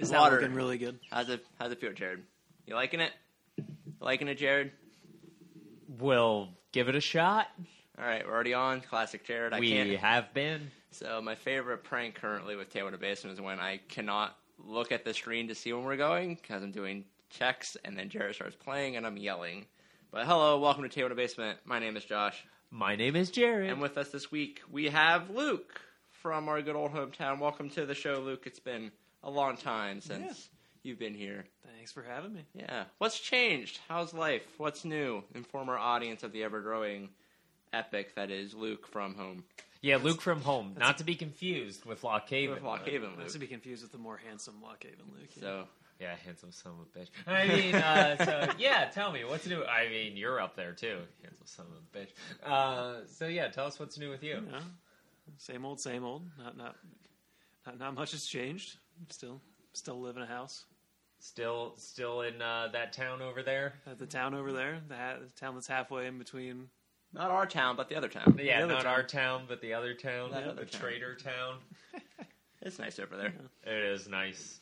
Is that Water. looking really good? How's it how's it feel, Jared? You liking it? Liking it, Jared? We'll give it a shot. All right, we're already on classic Jared. I we can't. have been. So my favorite prank currently with Table to Basement is when I cannot look at the screen to see when we're going because I'm doing checks and then Jared starts playing and I'm yelling. But hello, welcome to Table to Basement. My name is Josh, My name is Jared. and with us this week we have Luke from our good old hometown. Welcome to the show, Luke. It's been a long time since Yeah. you've been here. Thanks for having me. Yeah. What's changed? How's life? What's new? Inform our audience of the ever growing epic that is Luke from home. yeah, Luke from home. Not to be confused with Lock Haven. With Lock Haven Not to be confused with the more handsome Lockhaven Luke. yeah. So Yeah, handsome son of a bitch. I mean, uh, so yeah, tell me what's new. I mean, you're up there too, handsome son of a bitch. Uh, so yeah, tell us what's new with you. You know, same old, same old. Not not not, not much has changed. Still still live in a house Still, still in uh, that town over there. at the town over there. The, ha- the town that's halfway in between. not our town, but the other town. Yeah, other not town. our town, but the other town, That the other town. trader town. It's nice over there. It is nice.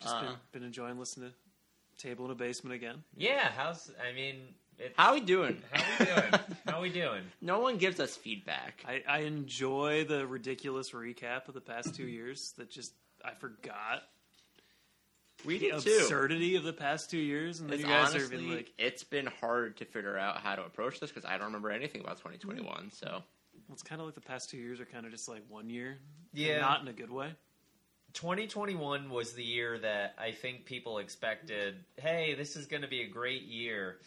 Just Uh, been, been enjoying listening to Table in a Basement again. Yeah, how's? I mean, it's, How we doing? how we doing? how we doing? No one gives us feedback. I, I enjoy the ridiculous recap of the past two years that just I forgot We the did too. absurdity of the past two years, and then It's you guys honestly, are being like, it's been hard to figure out how to approach this because I don't remember anything about 2021. So well, it's kind of like the past two years are kind of just like one year, Yeah. not in a good way. 2021 was the year that I think people expected, hey, this is going to be a great year.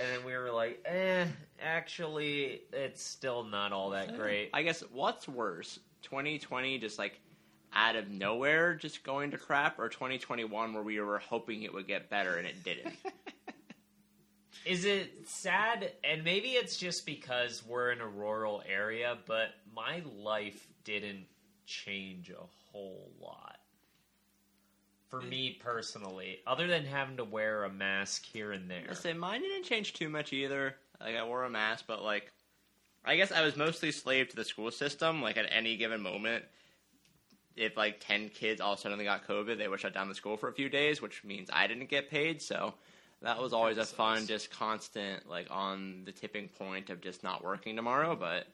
And then we were like, eh, actually, it's still not all that great. I guess what's worse, 2020 just like out of nowhere just going to crap, or 2021 where we were hoping it would get better and it didn't. Is it sad? And maybe it's just because we're in a rural area, but my life didn't change a whole lot. For me personally, other than having to wear a mask here and there. I say mine didn't change too much either. Like I wore a mask, but like I guess I was mostly slave to the school system. Like at any given moment, if like ten kids all suddenly got COVID, they would shut down the school for a few days, which means I didn't get paid. So that was always a fun, just constant like on the tipping point of just not working tomorrow. But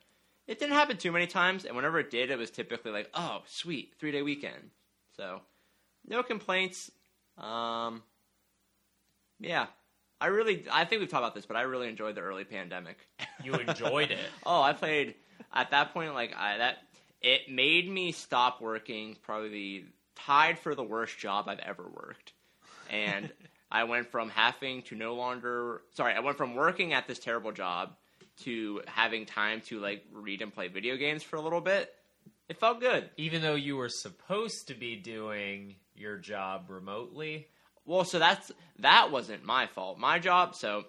it didn't happen too many times, and whenever it did, it was typically like, oh, sweet, three day weekend. So no complaints. Um, yeah, I really, I think we've talked about this, but I really enjoyed the early pandemic. You enjoyed it. oh, I played at that point. Like I that it made me stop working. Probably tied for the worst job I've ever worked, and I went from having to no longer. Sorry, I went from working at this terrible job to having time to like read and play video games for a little bit. It felt good. Even though you were supposed to be doing your job remotely. Well, so that's that wasn't my fault. My job. So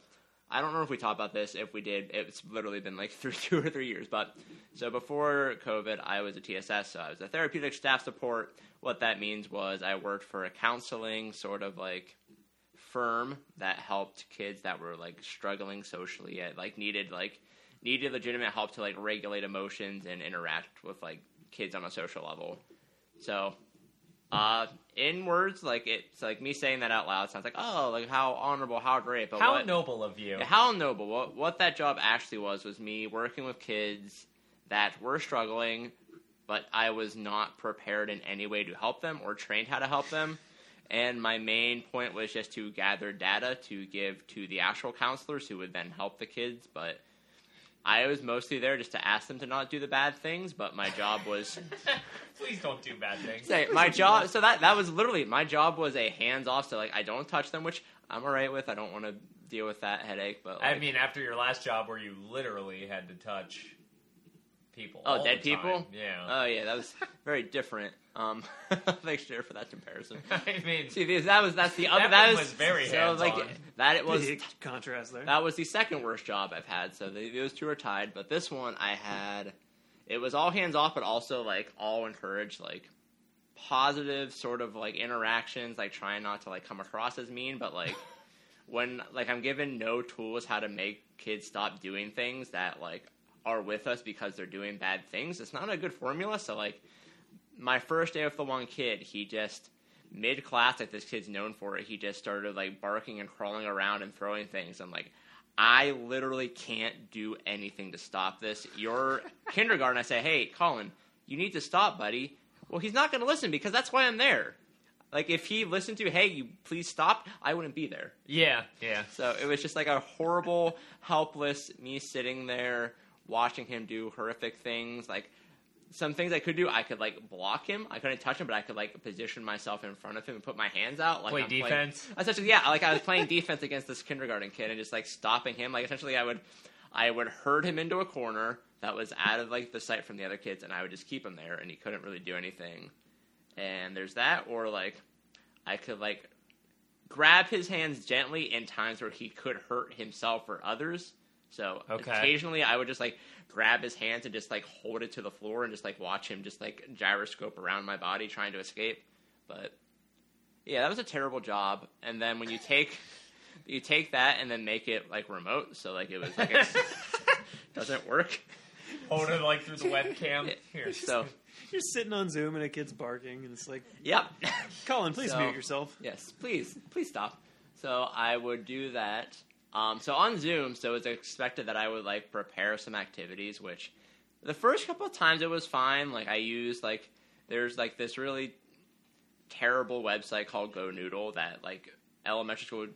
I don't know if we talked about this. If we did, it's literally been like through two or three years. But so before COVID, I was a TSS. So I was a therapeutic staff support. What that means was I worked for a counseling sort of like firm that helped kids that were like struggling socially, and, like needed like needed legitimate help to like regulate emotions and interact with like kids on a social level. So uh, in words, like it's like me saying that out loud sounds like oh, like how honorable, how great. But How what, noble of you. how noble. What what that job actually was was me working with kids that were struggling, but I was not prepared in any way to help them or trained how to help them. And my main point was just to gather data to give to the actual counselors who would then help the kids. But I was mostly there just to ask them to not do the bad things. But my job was Please don't do bad things. say my job so that that was literally my job was a hands off so like i don't touch them which i'm alright with i don't want to deal with that headache but I mean, after your last job where you literally had to touch people. oh all dead the time. people Yeah. oh yeah that was very different um thanks Jared, for that comparison I mean, see this- that was that's the other That that, one was, was very so like hands-on. that it was Big contrast there. that was the second worst job i've had so the, those two are tied but this one i had it was all hands off but also like all encouraged like positive sort of like interactions like trying not to like come across as mean but like when like i'm given no tools how to make kids stop doing things that like are with us because they're doing bad things it's not a good formula so like my first day with the one kid he just mid class, like this kid's known for it, he just started like barking and crawling around and throwing things. I'm like, I literally can't do anything to stop this. Your kindergarten, I say, hey, Colin, you need to stop, buddy. Well, he's not going to listen because that's why I'm there. Like, if he listened to, hey, you please stop, I wouldn't be there. Yeah, yeah. So it was just like a horrible, helpless me sitting there watching him do horrific things. Like, some things I could do, I could like block him. I couldn't touch him, but I could like position myself in front of him and put my hands out. Like Play I'm defense? Playing, essentially, yeah. Like I was playing defense against this kindergarten kid and just like stopping him. Like essentially, I would, I would herd him into a corner that was out of like the sight from the other kids, and I would just keep him there, and he couldn't really do anything. And there's that, or like I could like grab his hands gently in times where he could hurt himself or others. So Okay. occasionally I would just like grab his hands and just like hold it to the floor and just like watch him just like gyroscope around my body trying to escape. But yeah, that was a terrible job. And then when you take you take that and then make it like remote, so like it was like it doesn't work. Hold it like through the webcam. Here. So You're sitting on Zoom and a kid's barking, and it's like, yep. Colin, please So- mute yourself. Yes, please, please stop. So I would do that. Um, so on Zoom, so it's expected that I would like prepare some activities. Which the first couple of times it was fine. Like I used like there's like this really terrible website called GoNoodle that like elementary school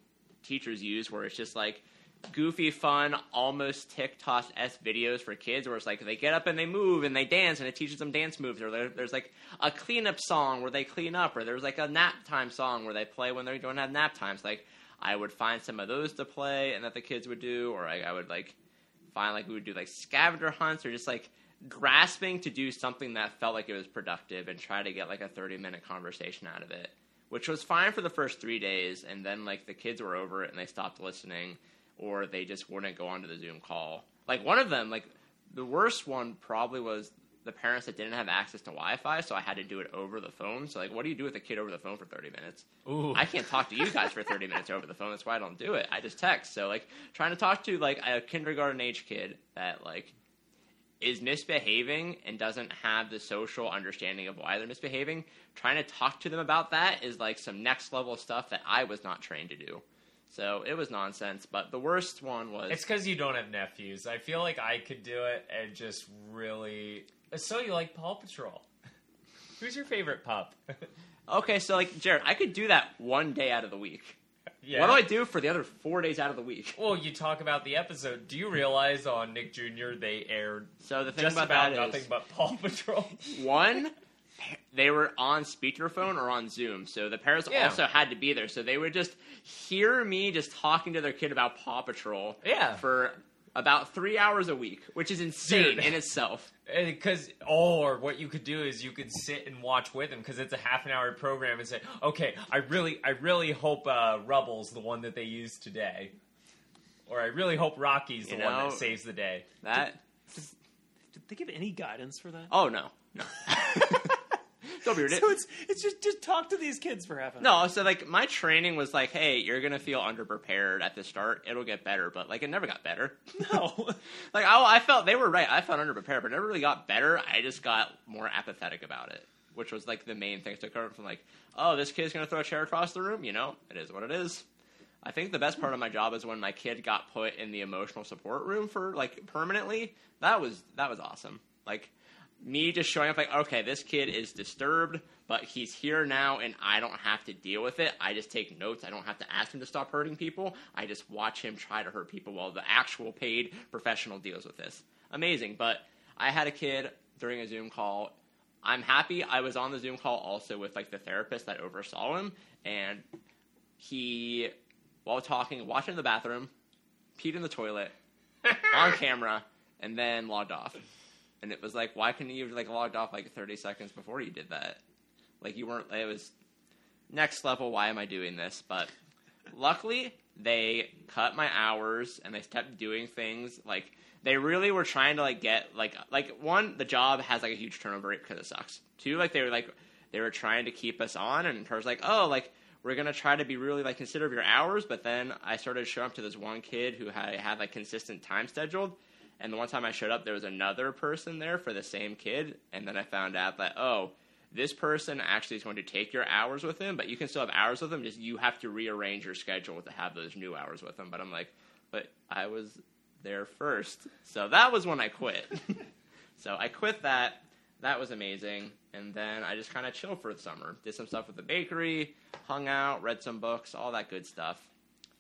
teachers use, where it's just like goofy, fun, almost TikTok s videos for kids, where it's like they get up and they move and they dance, and it teaches them dance moves. Or there's like a cleanup song where they clean up, or there's like a nap time song where they play when they don't have nap times. Like I would find some of those to play and that the kids would do, or I, I would like find like we would do like scavenger hunts or just like grasping to do something that felt like it was productive and try to get like a 30 minute conversation out of it which was fine for the first three days and then like the kids were over it and they stopped listening or they just wouldn't go onto the zoom call. Like one of them like the worst one probably was the parents that didn't have access to wi-fi so i had to do it over the phone so like what do you do with a kid over the phone for 30 minutes Ooh. I can't talk to you guys for 30 minutes over the phone. That's why I don't do it. I just text. So like trying to talk to like a kindergarten age kid that like is misbehaving and doesn't have the social understanding of why they're misbehaving, trying to talk to them about that is like some next level stuff that I was not trained to do. So it was nonsense, but the worst one was It's because you don't have nephews. I feel like I could do it and just really. So you like Paw Patrol? Who's your favorite pup? Okay, so like Jared, I could do that one day out of the week. yeah. What do I do for the other 4 days out of the week? Well, you talk about the episode. Do you realize on Nick Jr. they aired So the thing just about, about, that is nothing but Paw Patrol? One, they were on speakerphone or on Zoom, so the parents Yeah. also had to be there. So they would just hear me just talking to their kid about Paw Patrol Yeah. for about three hours a week, which is insane Dude. in itself. Because, or what you could do is you could sit and watch with him because it's a half an hour program and say, okay, I really, I really hope uh, Rubble's the one that they use today, or I really hope Rocky's the You one know- that saves the day. That Did they give any guidance for that? oh no no. Don't be So ridiculous. it's it's just just talk to these kids for half an No, hour. so like my training was like, hey, you're gonna feel underprepared at the start. It'll get better, but like it never got better. No, Like I, I felt they were right. I felt underprepared, but it never really got better. I just got more apathetic about it, which was like the main thing. I took from like, oh, this kid's gonna throw a chair across the room. You know, it is what it is. I think the best part of my job is when my kid got put in the emotional support room for like permanently. That was that was awesome. Like me just showing up like, okay, this kid is disturbed, but he's here now and I don't have to deal with it. I just take notes. I don't have to ask him to stop hurting people. I just watch him try to hurt people while the actual paid professional deals with this. Amazing. But I had a kid during a Zoom call. I'm happy I was on the Zoom call also with like the therapist that oversaw him and he while talking watched in the bathroom, peed in the toilet on camera, and then logged off. And it was like, why couldn't you have like logged off like 30 seconds before you did that? Like you weren't. It was next level. Why am I doing this? But luckily, they cut my hours and they kept doing things like they really were trying to like get like like one the job has like a huge turnover rate because it sucks. Two like they were like they were trying to keep us on and her was like oh like we're gonna try to be really like considerate of your hours. But then I started showing up to this one kid who had had like consistent time scheduled. And the one time I showed up, there was another person there for the same kid, and then I found out that oh, this person actually is going to take your hours with him, but you can still have hours with him. Just you have to rearrange your schedule to have those new hours with him. But I'm like, but I was there first, so that was when I quit. so I quit that. That was amazing, and then I just kind of chilled for the summer. Did some stuff with the bakery, hung out, read some books, all that good stuff.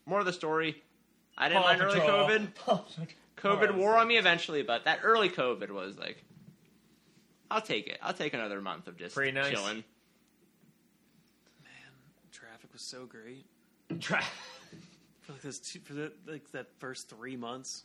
More of the story. I didn't Paw mind early Patrol. COVID. Paw wore on me eventually, but that early COVID was like, I'll take it. I'll take another month of just Pretty nice. chilling. Man, traffic was so great Tra- for like those two, for the, like that first three months.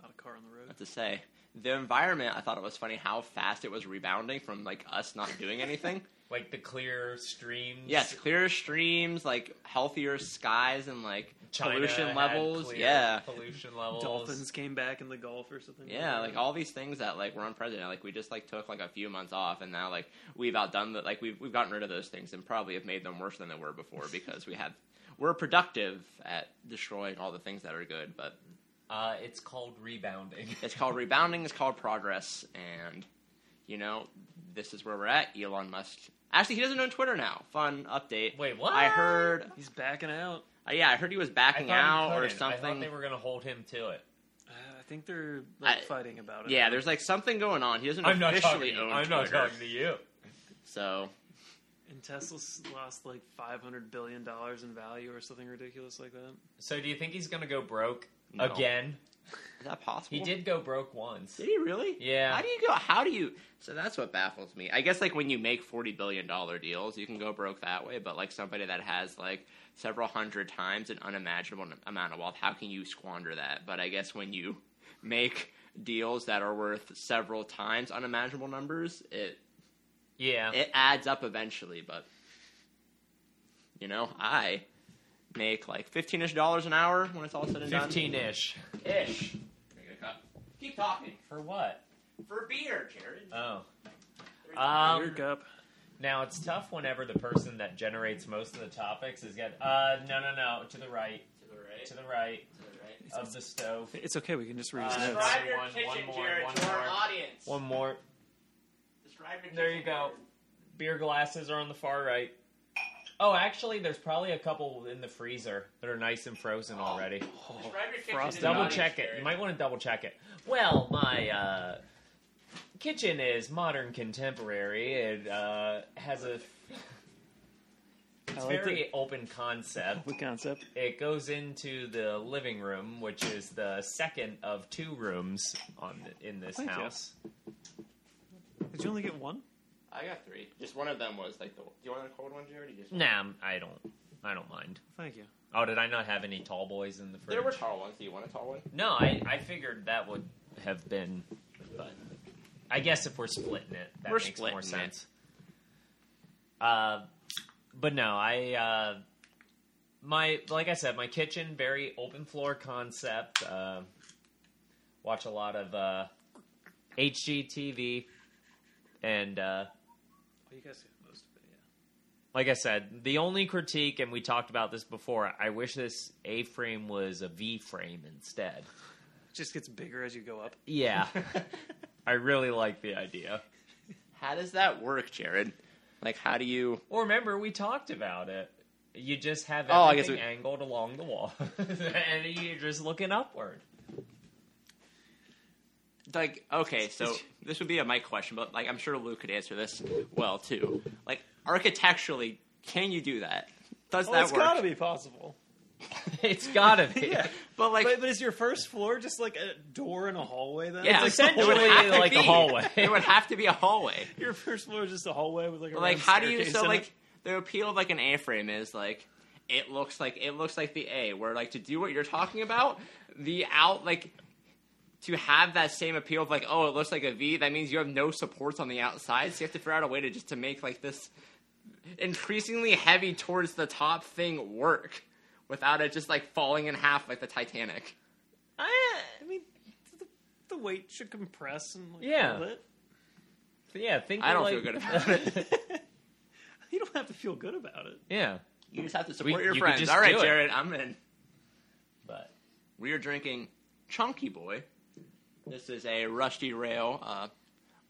Not a car on the road. What to say? The environment, I thought it was funny how fast it was rebounding from like us not doing anything. like the clear streams. yes, clearer streams, like healthier skies, and like China pollution levels. Yeah, pollution levels. Dolphins came back in the Gulf or something. Yeah, like all these things that like were unprecedented. Like we just like took like a few months off, and now like we've outdone that. Like we've we've gotten rid of those things, and probably have made them worse than they were before because we had we're productive at destroying all the things that are good. But Uh, it's called rebounding. it's called rebounding. It's called progress, and you know this is where we're at. Elon Musk. Actually, he doesn't own Twitter now. Fun update. Wait, what? I heard. he's backing out. Uh, yeah, I heard he was I backing thought he out or couldn't. I thought something. they were going to hold him to it. Uh, I think they're like, I- fighting about it. yeah, there's like something going on. He doesn't I'm not talking. officially To you. own I'm not Twitter. talking to you. So And Tesla's lost like five hundred billion dollars in value or something ridiculous like that. So, do you think he's going to go broke No. again? Is that possible? He did go broke once. Did he really? Yeah. How do you go? How do you? So that's what baffles me. I guess like when you make forty billion dollar deals, you can go broke that way. But like somebody that has like several hundred times an unimaginable amount of wealth, how can you squander that? But I guess when you make deals that are worth several times unimaginable numbers, it Yeah. it adds up eventually. But you know, I make like fifteen ish dollars an hour when it's all said and done. 15 ish. ish. Keep talking For what? for beer, Jared. Oh. Beer Um, cup. now, it's tough whenever the person that generates most of the topics is get. Uh, no, no, no. To the right. to the right. To the right to the right. of the stove. It's okay. We can just read his Uh, notes. right. Describe your One- kitchen, one more, Jared, one to our audience. One more. Describe your There you go. Beer glasses are on the far right. Oh, actually, there's probably a couple in the freezer that are nice and frozen already. Describe your kitchen Frosted Double audience, check it. You might want to double check it. Well, my uh, kitchen is modern contemporary. It uh, has a it's I like very open concept. the concept. It goes into the living room, which is the second of two rooms on in this Thank you. house. Did you only get one? I got three. Just one of them was like the. Do you want a cold one, Jared? or You just Nah, I don't. I don't mind. Thank you. Oh, did I not have any tall boys in the fridge? There were tall ones. Do you want a tall one? No, I, I figured that would have been, but I guess if we're splitting it, that We're makes more splitting it. sense. Uh, but no, I uh, my like I said, my kitchen very open floor concept. Uh, watch a lot of uh, HGTV, and uh, Oh, you guys get most of it. Yeah. like I said, the only critique, and we talked about this before, I wish this A frame was a V frame instead. It just gets bigger as you go up. Yeah. I really like the idea. How does that work, Jared? Like, how do you? Well, remember, we talked about it. You just have Oh, I guess everything we- angled along the wall, and you're just looking upward. Like, okay, so this would be a Mike question, but like, I'm sure Luke could answer this well too. Like, architecturally, can you do that? Does Well, that it's work? It's got to be possible. it's gotta be. yeah. But like, but, but is your first floor just like a door in a hallway then? yeah, It's essentially to like a hallway. It would have to be a hallway. Your first floor is just a hallway with like a like, how do you? So like, it? the appeal of like an A-frame is like, it looks like it looks like the A. Where like to do what you're talking about, the out like. To have that same appeal of like, oh, it looks like a V, that means you have no supports on the outside, so you have to figure out a way to just to make like this increasingly heavy towards the top thing work without it just like falling in half like the Titanic. I, I mean, the, the weight should compress and like, Yeah. hold it. yeah, think I don't like, feel good about it. you don't have to feel good about it. yeah, You just have to support We- your you friends. just All right, do it. Jared, I'm in. but We are drinking Chunky Boy. This is a Rusty Rail uh,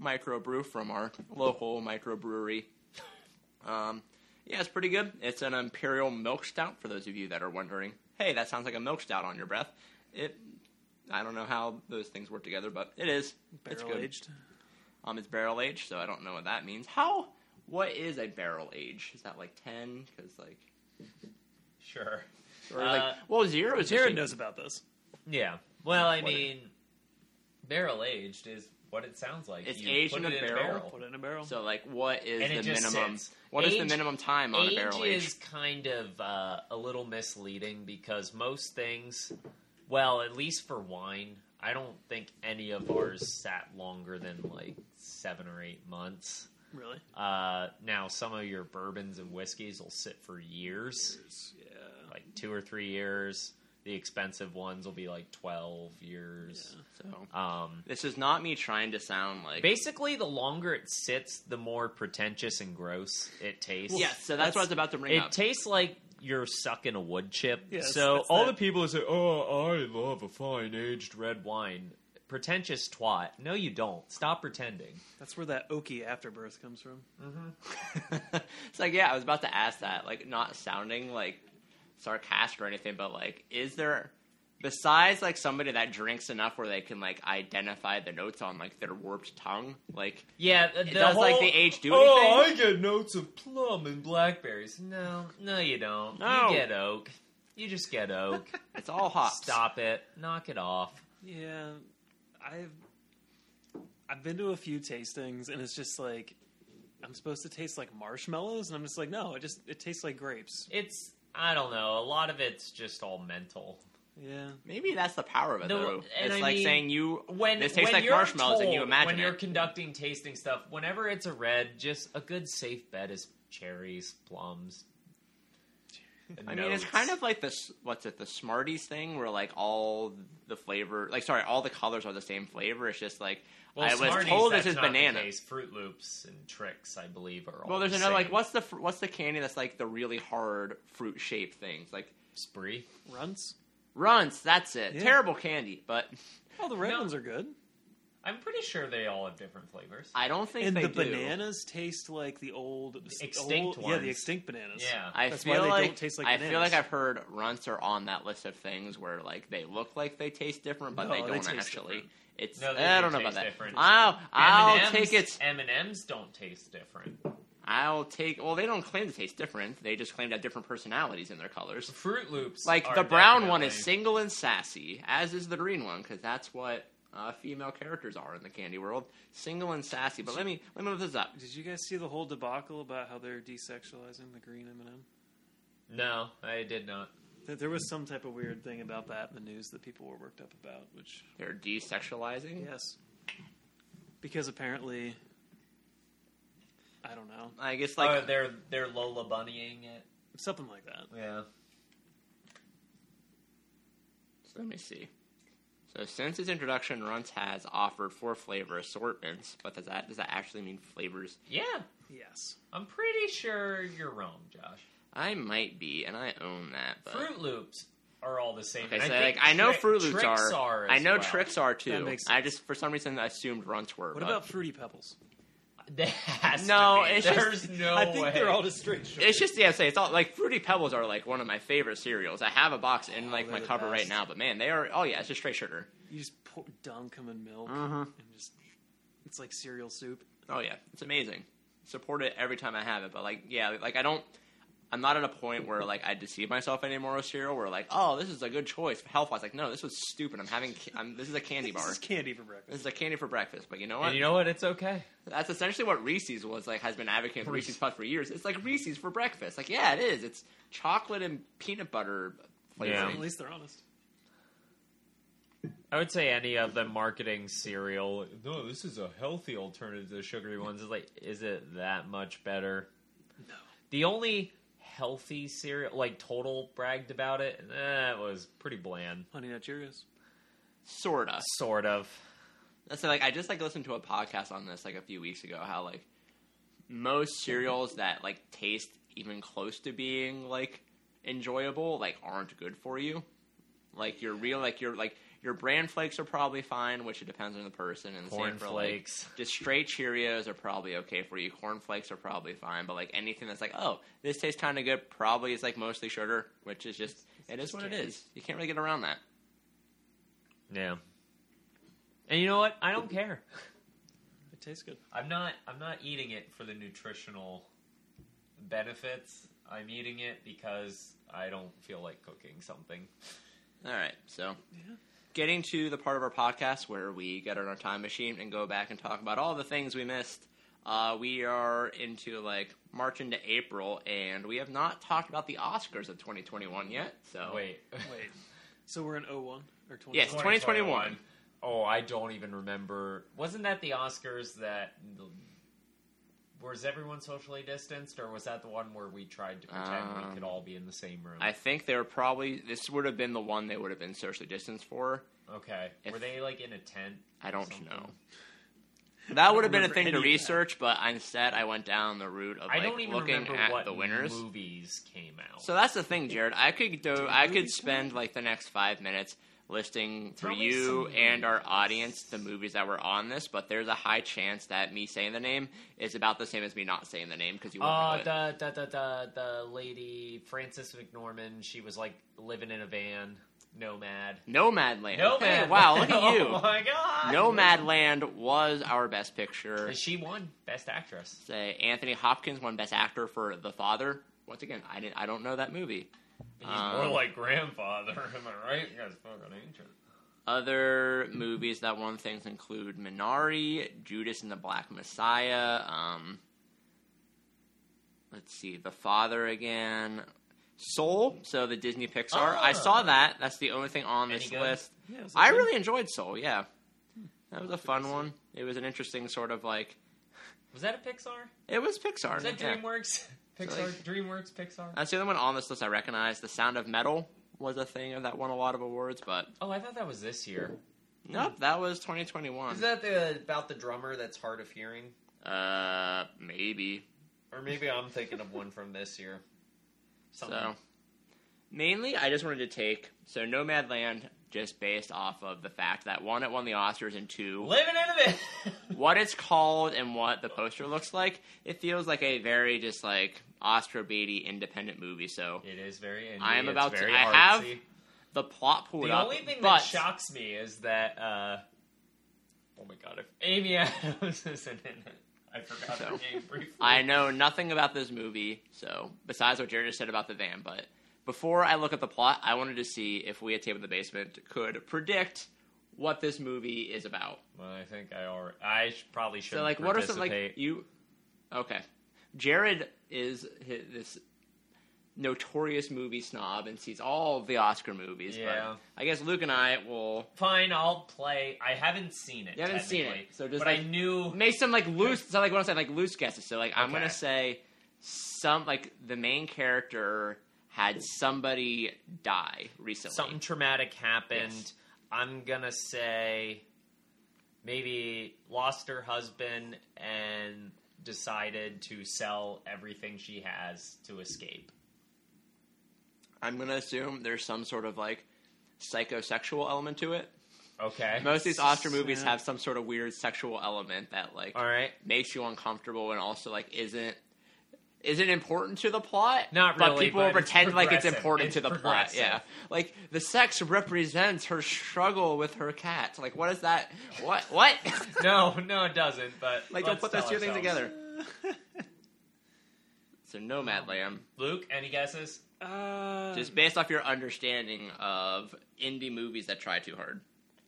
microbrew from our local microbrewery. Um, yeah, it's pretty good. It's an imperial milk stout. For those of you that are wondering, hey, that sounds like a milk stout on your breath. It, I don't know how those things work together, but it is. it's Barrel good. aged. Um, it's barrel aged, so I don't know what that means. How? What is a barrel age? Is that like ten? Because like, Sure. or like, Uh, well, zero is Jared just- knows about this. Yeah. Well, I What- mean, barrel aged is what it sounds like. It's You aged put in it a barrel? Put it in a barrel. So like, what is And the minimum? sits. What is the minimum time on age a barrel age? is kind of uh, a little misleading because most things, well, at least for wine, I don't think any of ours sat longer than like seven or eight months. really? Uh, now, some of your bourbons and whiskeys will sit for years, Yeah. like two or three years. The expensive ones will be like twelve years. So Um, this is not me trying to sound like. basically, the longer it sits, the more pretentious and gross it tastes. yeah, so that's, what I was about to bring It up. tastes like you're sucking a wood chip. Yeah, that's- so all that. the people who say, "Oh, I love a fine aged red wine," pretentious twat. No, you don't. Stop pretending. That's where that oaky afterbirth comes from. it's like, yeah, I was about to ask that. Like, not sounding like sarcastic or anything, but like, is there besides like somebody that drinks enough where they can like identify the notes on like their warped tongue, like Yeah, the does, like, the age do Oh, anything? I get notes of plum and blackberries. No, no, you don't. No. You get oak. You just get oak. it's all hops. Stop it. Knock it off. Yeah, I've I've been to a few tastings, and it's just like I'm supposed to taste like marshmallows, and I'm just like, no, it just it tastes like grapes. It's I don't know. A lot of it's just all mental. Yeah, Maybe that's the power of it, No, though. It's I like mean, saying you when this tastes when like you're marshmallows, and you told- imagine when you're it. conducting tasting stuff. Whenever it's a red, just a good safe bet is cherries, plums. And I mean, it's kind of like this. What's it? The Smarties thing, where like all the flavor, like sorry, all the colors are the same flavor. It's just like Well, I was Smarties, told this that's is banana. Froot Loops and Trix, I believe, are all. Well, there's the another like what's the fr- what's the candy that's like the really hard fruit shaped things like Spree. runts. Runts. That's it. Yeah. Terrible candy, but Oh, the red No. ones are good, I'm pretty sure they all have different flavors. I don't think and they the do. bananas taste like the old extinct old, Yeah, the extinct bananas. Yeah. I That's feel why they like don't taste like I feel like I've heard runts are on that list of things where like they look like they taste different, but No, they they don't taste actually. different. It's No, they I do don't know about that. different. I'll I'll M&Ms take it. M and M's don't taste different. I'll take. Well, they don't claim to taste different. They just claim to have different personalities in their colors. Froot Loops, Like are the brown one is single and sassy, as is the green one, because that's what uh, female characters are in the candy world. Single and sassy. But let me let me move this up. Did you guys see the whole debacle about how they're desexualizing the green M&M? No, I did not. There- There was some type of weird thing about that in the news that people were worked up about, which They're desexualizing. yes, because apparently, I don't know, I guess Like, like oh, they're they're Lola bunnying it. something like that. Yeah. let me see. So since its introduction, Runts has offered four flavor assortments. But does that does that actually mean flavors? Yeah, Yes, I'm pretty sure you're wrong, Josh. I might be, and I own that. But Froot Loops are all the same. Okay, so I like think I know Tri- Froot Loops Trix are. as I know well. tricks are too. That makes I just for some reason assumed runts were. What but about fruity pebbles? There has No, to be. it's just- there's no I think way. they're all just straight sugar. It's just yeah, say it's all like fruity pebbles are like one of my favorite cereals. I have a box in like Oh, my they're the cover right now, but man, they are. Oh yeah, it's just straight sugar. you just pour, dunk them in milk Mhm. and just it's like cereal soup. Oh yeah, it's amazing. Support it every time I have it, but like yeah, like I don't. I'm not at a point where like I deceive myself anymore with cereal. Where like, oh, this is a good choice health wise. Like, no, this was stupid. I'm having. ca- I'm, this is a candy bar. This is candy for breakfast. This is a candy for breakfast. But you know what? And you know what? It's okay. That's essentially what Reese's was like. Has been advocating for Reese. Reese's Puffs for years. It's like Reese's for breakfast. Like, yeah, it is. It's chocolate and peanut butter flavoring. At least they're honest. I would say any of the marketing cereal. No, this is a healthy alternative to the sugary ones. Is like, is it that much better? No. The only healthy cereal, like Total bragged about it, that was pretty bland. Honey Nut Cheerios. Sorta. Sort of. So like, I just like listened to a podcast on this like a few weeks ago. How like most cereals that like taste even close to being like enjoyable like aren't good for you. Like you're real like you're like Your bran flakes are probably fine, which it depends on the person. And Corn for like flakes. just straight Cheerios are probably okay for you. Corn flakes are probably fine, but like anything that's like, oh, this tastes kind of good, probably is like mostly sugar, which is just it is what it candy. is. You can't really get around that. Yeah. And you know what? I don't care. It tastes good. I'm not. I'm not eating it for the nutritional benefits. I'm eating it because I don't feel like cooking something. All right, so Yeah. Getting to the part of our podcast where we get on our time machine and go back and talk about all the things we missed. Uh, we are into like March into April, and we have not talked about the Oscars of 2021 yet. So Wait. Wait. So we're in 01 or 20. Yes, 2021. Oh, I don't even remember. Wasn't that the Oscars that was everyone socially distanced, or was that the one where we tried to pretend Um, we could all be in the same room? I think they were probably this would have been the one they would have been socially distanced for. okay, If- were they like in a tent? I don't Something. know. That would have been a thing to any of that. research, but instead I went down the route of I like don't even looking remember at what the winners. movies came out. So that's the thing, Jared. I could do. I could spend like the next five minutes listing for you some and our audience the movies that were on this, but there's a high chance that me saying the name is about the same as me not saying the name because you won't Uh, it. the, the the the the lady Frances McNorman. She was like living in a van, nomad. Nomadland. Nomad. Hey, wow, look at you. Oh my god. Nomadland was our best picture. And she won Best Actress. Say Anthony Hopkins won Best Actor for The Father. Once again, I didn't. I don't know that movie. He's Um, more like grandfather. Am I right? You guys fucking ancient. Other movies that won things include Minari, Judas and the Black Messiah. Um, let's see, The Father again, Soul. So the Disney Pixar. I Ah. saw that. That's the only thing on this list. Yeah, I okay. really enjoyed Soul. Yeah, that was a fun one. It was an interesting sort of like. Was that a Pixar? It was Pixar. Was that yeah. Pixar, like- DreamWorks, Pixar. That's the only one on this list I recognize. The Sound of Metal was a thing that won a lot of awards, but Oh, I thought that was this year. nope, that was 2021. Is that the about the drummer that's hard of hearing? uh, maybe. Or maybe I'm thinking of one from this year. Something. So, mainly, I just wanted to take so Nomadland just based off of the fact that one, it won the Oscars, and two, Living in a bit. what it's called and what the poster looks like. It feels like a very just like Oscar baity independent movie. So It is very. Indie. I am about to- I have the plot pulled The up, only thing but that shocks me is that. uh Oh my god! If Amy Adams isn't in it, I forgot her name briefly. I know nothing about this movie. So besides what Jared just said about the van, but before I look at the plot, I wanted to see if we at Tape in the Basement could predict what this movie is about. Well, I think I already. I probably should. So, like, what are some like you? Okay, Jared is hi this notorious movie snob and sees all of the Oscar movies. Yeah. but I guess Luke and I will Fine, I'll play. I haven't seen it. You haven't seen it, so just, but I knew. make some like loose. So, like what I'm saying, like loose guesses. So, like, I'm gonna say some like the main character had somebody die recently. something traumatic happened. Yes. I'm gonna say maybe lost her husband and decided to sell everything she has to escape. I'm gonna assume there's some sort of like psychosexual element to it. Okay. Most of these Oscar movies have some sort of weird sexual element that like All right. makes you uncomfortable and also like isn't isn't important to the plot. Not really, but people but will it's pretend like it's important It's to the plot. Yeah, like the sex represents her struggle with her cat. Like, what is that? What? What? No, no, it doesn't. But like, don't put those two things together. So, Nomadland, Luke, any guesses? Uh, just based off your understanding of indie movies that try too hard.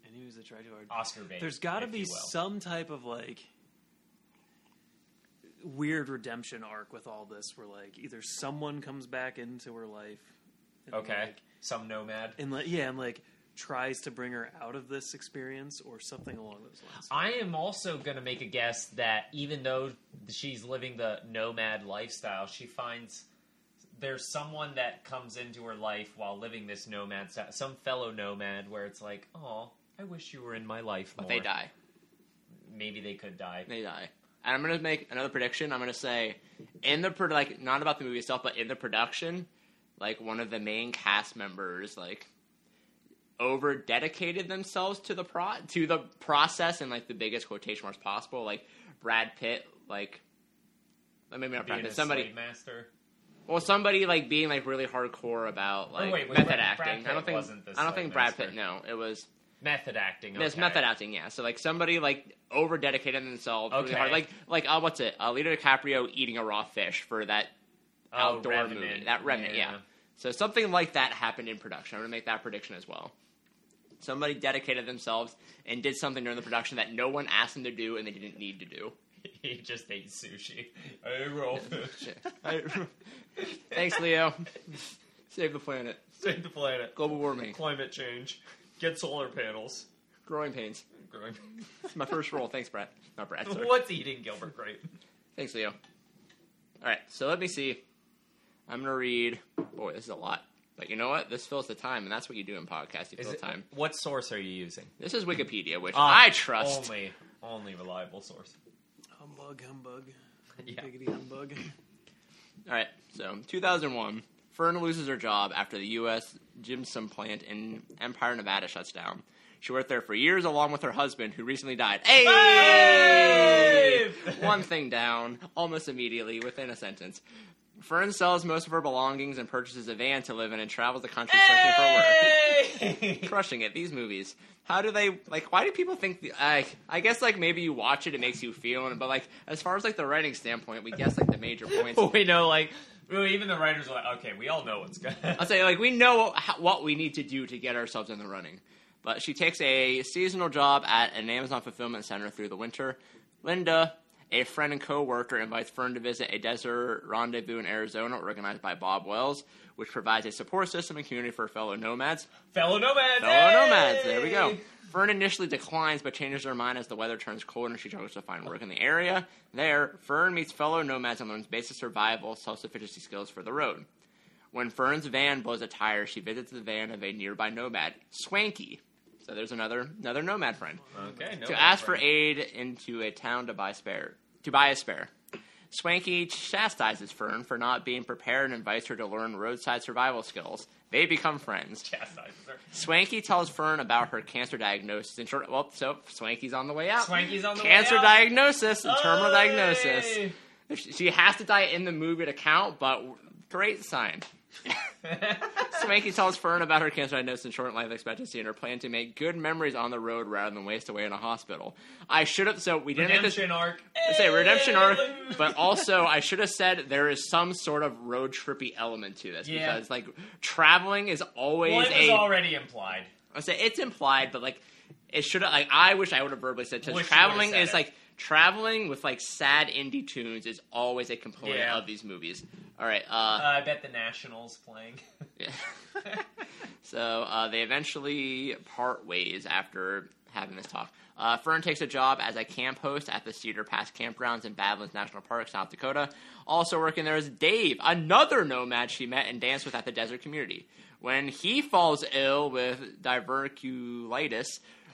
and he was a try too hard. Oscar bait. There's got to be some type of like weird redemption arc with all this, where like either someone comes back into her life, and, Okay. like, Some nomad. and like yeah, and like tries to bring her out of this experience or something along those lines. I am also going to make a guess that even though she's living the nomad lifestyle, she finds there's someone that comes into her life while living this nomad style, some fellow nomad where it's like, oh, I wish you were in my life But they die. Maybe they could die. They die. And I'm gonna make another prediction. I'm gonna say, in the pro- like not about the movie itself, but in the production, like one of the main cast members, like over dedicated themselves to the pro to the process in like the biggest quotation marks possible. Like Brad Pitt, like maybe not Brad Pitt, somebody master. well, somebody like being like really hardcore about like oh, wait, was method Brad- Brad acting. I don't think wasn't the I don't think Brad master. Pitt. No, it was Method acting. okay. method acting. Yeah, so like somebody like over dedicated themselves really Okay. hard. Like like uh, what's it? Uh, Leonardo DiCaprio eating a raw fish for that Oh, outdoor Revenant. movie. That Revenant, yeah. So something like that happened in production. I'm gonna make that prediction as well. Somebody dedicated themselves and did something during the production that no one asked them to do and they didn't need to do. he just ate sushi. Hey, raw fish. Thanks, Leo. Save the planet. Save the planet. Global warming. Climate change. Get solar panels. Growing pains. Growing- It's my first role. Thanks, Brett. Not Brad. Sorry. What's eating Gilbert Grape? Thanks, Leo. All right, so let me see. I'm gonna read. Boy, this is a lot. But you know what? This fills the time, and that's what you do in podcasts. You Is fill it, time. what source are you using? This is Wikipedia, which Ah, I trust. Only, only reliable source. Humbug, humbug. Yeah. Biggity humbug. All right, so 2001, Fern loses her job after the U.S. gypsum plant in Empire, Nevada shuts down. She worked there for years along with her husband, who recently died. Hey! Hey! One thing down, almost immediately, within a sentence. Fern sells most of her belongings and purchases a van to live in and travels the country searching for work. Crushing it. These movies. How do they like? Why do people think? The, I I guess like maybe you watch it, it makes you feel, but like as far as like the writing standpoint, we guess like the major points. we know, like, well, even the writers are like, okay, we all know what's going I'll say like we know how, what we need to do to get ourselves in the running. But she takes a seasonal job at an Amazon fulfillment center through the winter. Linda, a friend and co-worker, invites Fern to visit a desert rendezvous in Arizona organized by Bob Wells, which provides a support system and community for fellow nomads. Fellow nomads! Fellow hey! nomads. There we go. Fern initially declines, but changes her mind as the weather turns cold and she struggles to find work in the area. There, Fern meets fellow nomads and learns basic survival, self-sufficiency skills for the road. When Fern's van blows a tire, she visits the van of a nearby nomad, Swanky. So there's another another nomad friend Okay, no to ask for aid into a town to buy spare to buy a spare. Swanky chastises Fern for not being prepared and invites her to learn roadside survival skills. They become friends. Chastises her. Swanky tells Fern about her cancer diagnosis. In short, well, so Swanky's on the way out. Swanky's on the cancer way out. Cancer diagnosis and terminal diagnosis. She she has to die in the movie to count, but great sign. Swanky tells Fern about her cancer diagnosis and short life expectancy and her plan to make good memories on the road rather than waste away in a hospital. I should have. So we didn't make this. Redemption arc. Say redemption arc, but also I should have said there is some sort of road trippy element to this Yeah. because like traveling is always Well, it was a. already implied. I say it's implied, but like it should have. Like I wish I would have verbally said because Wish you traveling is it. like traveling with like sad indie tunes is always a component Yeah. of these movies. All right. Uh, Uh, I bet the Nationals playing. yeah. so uh, they eventually part ways after having this talk. Uh, Fern takes a job as a camp host at the Cedar Pass Campgrounds in Badlands National Park, South Dakota. Also working there is Dave, another nomad she met and danced with at the desert community. When he falls ill with diverticulitis,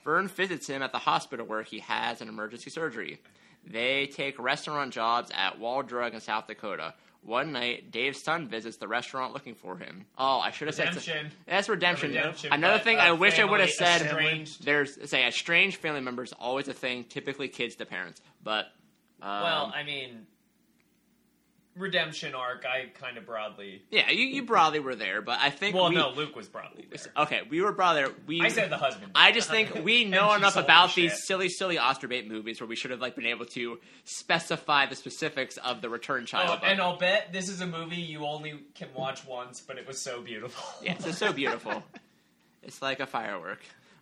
Fern visits him at the hospital where he has an emergency surgery. They take restaurant jobs at Wall Drug in South Dakota. One night, Dave's son visits the restaurant looking for him. Oh, I should have said Redemption. that's redemption. Redemption, Another thing I wish I would have said. estranged. There's say a strange family member is always a thing. Typically, kids to parents, but um, well, I mean, redemption arc. I kind of broadly. yeah, you, you broadly were there, but I think Well, we, no, Luke was broadly there. okay, we were broadly there. We I said the husband. I just think we know enough about these shit. silly, silly Oscar bait movies where we should have like been able to specify the specifics of the return Oh, child. and I'll bet this is a movie you only can watch once, but it was so beautiful. Yes, it's so beautiful. it's like a firework.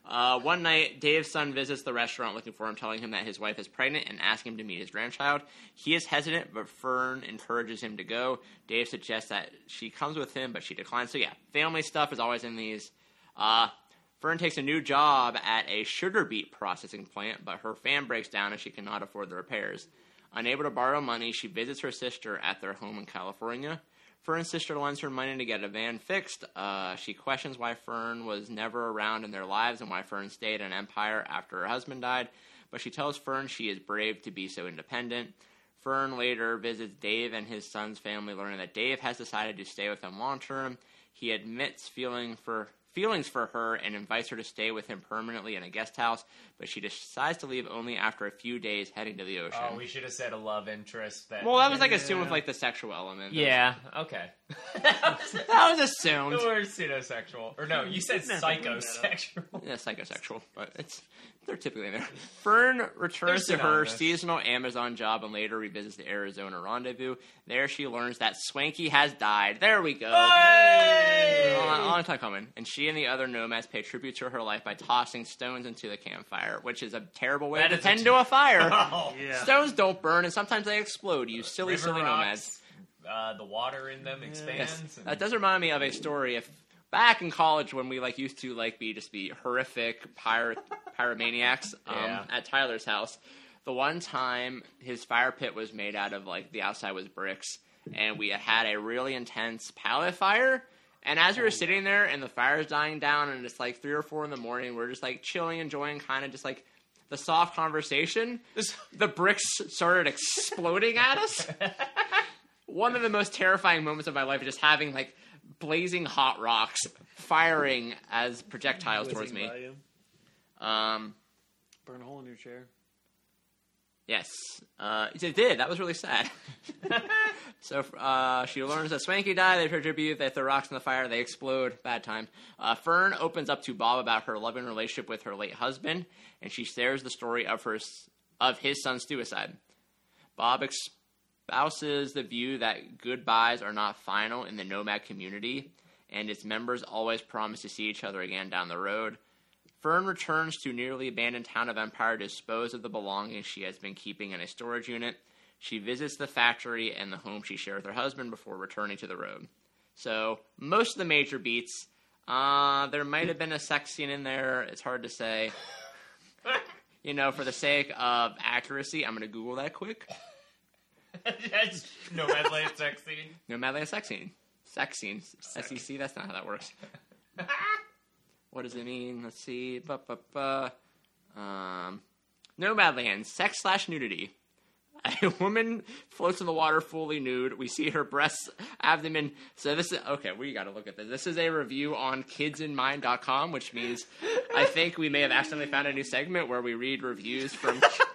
Uh, one night, Dave's son visits the restaurant looking for him, telling him that his wife is pregnant and asking him to meet his grandchild. He is hesitant, but Fern encourages him to go. Dave suggests that she comes with him, but she declines. So, yeah, family stuff is always in these. Uh, Fern takes a new job at a sugar beet processing plant, but her fan breaks down and she cannot afford the repairs. Unable to borrow money, she visits her sister at their home in California. Fern's sister lends her money to get a van fixed. Uh, she questions why Fern was never around in their lives and why Fern stayed in Empire after her husband died, but she tells Fern she is brave to be so independent. Fern later visits Dave and his son's family, learning that Dave has decided to stay with them long term. He admits feeling for feelings for her and invites her to stay with him permanently in a guest house, but she decides to leave only after a few days heading to the oh, ocean. Oh, we should have said a love interest. That well, that was like assumed with like the sexual element. yeah, okay. that was assumed. word pseudosexual, or no, you said didn't have to bring that up. psychosexual. Yeah, psychosexual, but it's they're typically there. Fern returns to her seasonal Amazon job and later revisits the Arizona rendezvous. There, she learns that Swanky has died. There we go. Long, long time coming. And she and the other nomads pay tribute to her life by tossing stones into the campfire, which is a terrible way That to tend to a fire. Oh, Yeah. Stones don't burn, and sometimes they explode. You silly, River silly rocks, nomads. Uh, the water in them expands. Yes, and- that does remind me of a story. If back in college when we like used to like be just be horrific pyro pyromaniacs um, Yeah. at Tyler's house. The one time his fire pit was made out of like the outside was bricks, and we had a really intense pallet fire. And as we were sitting there and the fire's dying down, and it's like three or four in the morning, we're just like chilling, enjoying kind of just like the soft conversation. The bricks started exploding at us one of the most terrifying moments of my life is just having like blazing hot rocks firing as projectiles towards me. by you. Um, Burn a hole in your chair. yes, uh, it did. That was really sad. so uh, she learns that Swanky died. They tribute. They throw rocks in the fire. They explode. Bad times. Uh, Fern opens up to Bob about her loving relationship with her late husband, and she shares the story of her of his son's suicide. Bob espouses the view that goodbyes are not final in the nomad community, and its members always promise to see each other again down the road. Fern returns to nearly abandoned town of Empire to dispose of the belongings she has been keeping in a storage unit. She visits the factory and the home she shared with her husband before returning to the road. So most of the major beats, uh, there might have been a sex scene in there. It's hard to say. You know, for the sake of accuracy, I'm going to Google that quick. Nomadland sex scene. No Madland sex scene. Sex scene. SEC, that's not how that works. what does it mean? Let's see. Ba, ba, ba. Um, Nomadland, sex slash nudity. A woman floats in the water fully nude. We see her breasts, abdomen. So this is okay. We got to look at this. This is a review on kidsinmind.com, which means I think we may have accidentally found a new segment where we read reviews from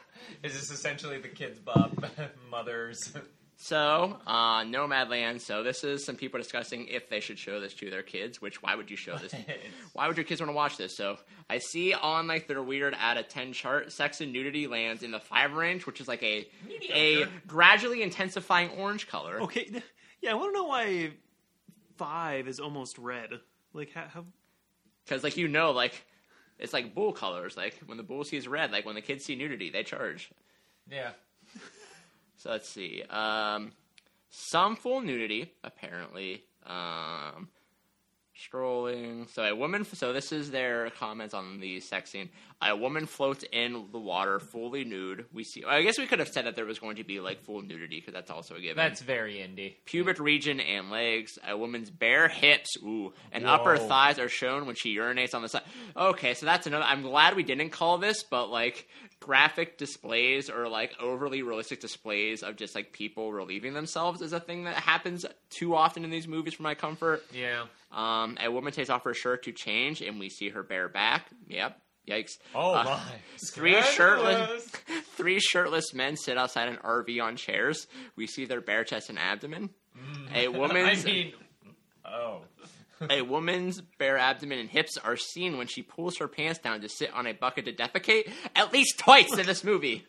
Is this essentially the kids' Bob mothers? So, uh, Nomadland. So, this is some people discussing if they should show this to their kids. Which, why would you show this? why would your kids want to watch this? So, I see on like their weird out of ten chart, sex and nudity lands in the five range, which is like a a gradually intensifying orange color. Okay, yeah, I want to know why five is almost red. Like how, how Because like you know, like it's like bull colors. Like when the bull sees red, like when the kids see nudity, they charge. yeah. So let's see. Um, some full nudity, apparently. Um, strolling. So a woman. So this is their comments on the sex scene. A woman floats in the water, fully nude. We see. I guess we could have said that there was going to be like full nudity because that's also a given. That's very indie. pubic region and legs. A woman's bare hips, ooh, and upper thighs are shown when she urinates on the side. Okay, so that's another. I'm glad we didn't call this, but like graphic displays or like overly realistic displays of just like people relieving themselves is a thing that happens too often in these movies for my comfort. Yeah. Um, a woman takes off her shirt to change, and we see her bare back. Yep. Yikes. Oh Uh, my. Three shirtless, three shirtless men sit outside an RV on chairs. We see their bare chest and abdomen. A woman's mean, oh. A woman's bare abdomen and hips are seen when she pulls her pants down to sit on a bucket to defecate at least twice in this movie.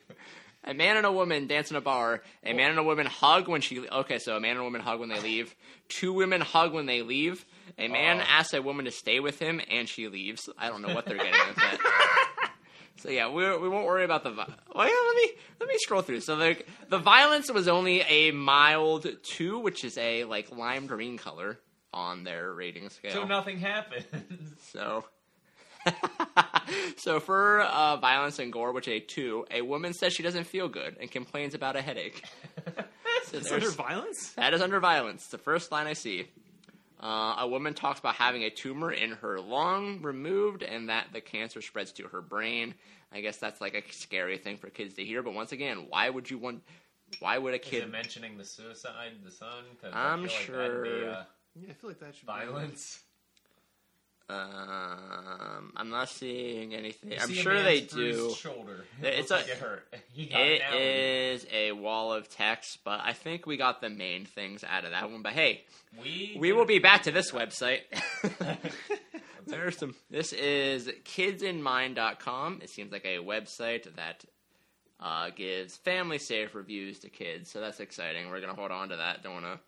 A man and a woman dance in a bar. A man and a woman hug when she. Okay, so a man and a woman hug when they leave. Two women hug when they leave. A man Oh. asks a woman to stay with him, and she leaves. I don't know what they're getting with that. So yeah, we we won't worry about the. Vi- well, yeah, let me let me scroll through. So the the violence was only a mild two, which is a like lime green color on their rating scale. So nothing happens. So, so for uh, violence and gore, which a two, a woman says she doesn't feel good and complains about a headache. So is under violence? that is under violence. The first line I see. Uh, a woman talks about having a tumor in her lung removed and that the cancer spreads to her brain. I guess that's like a scary thing for kids to hear. But once again, why would you want? Why would a Is kid? it mentioning the suicide, the son? 'Cause I'm I feel like that'd be, sure- uh, Yeah, I feel like that should violence. Um, I'm not seeing anything. You I'm see sure they man's bruised do. Shoulder. It's Looks like a- it hurt. He got It it down. is a wall of text, but I think we got the main things out of that one. But hey, We we will be back to this website. There's some. This is kidsinmind.com. It seems like a website that uh, gives family safe reviews to kids, so that's exciting. We're gonna hold on to that. Don't want to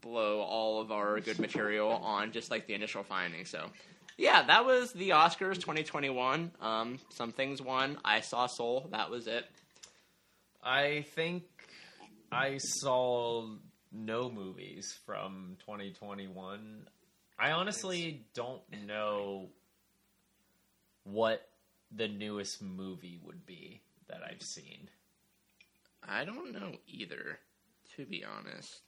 blow all of our good material on just like the initial findings. So, yeah, that was the Oscars 2021. Um, some things won. I saw Soul. That was it. I think I saw no movies from 2021. I honestly don't know what the newest movie would be that I've seen. I don't know either, to be honest.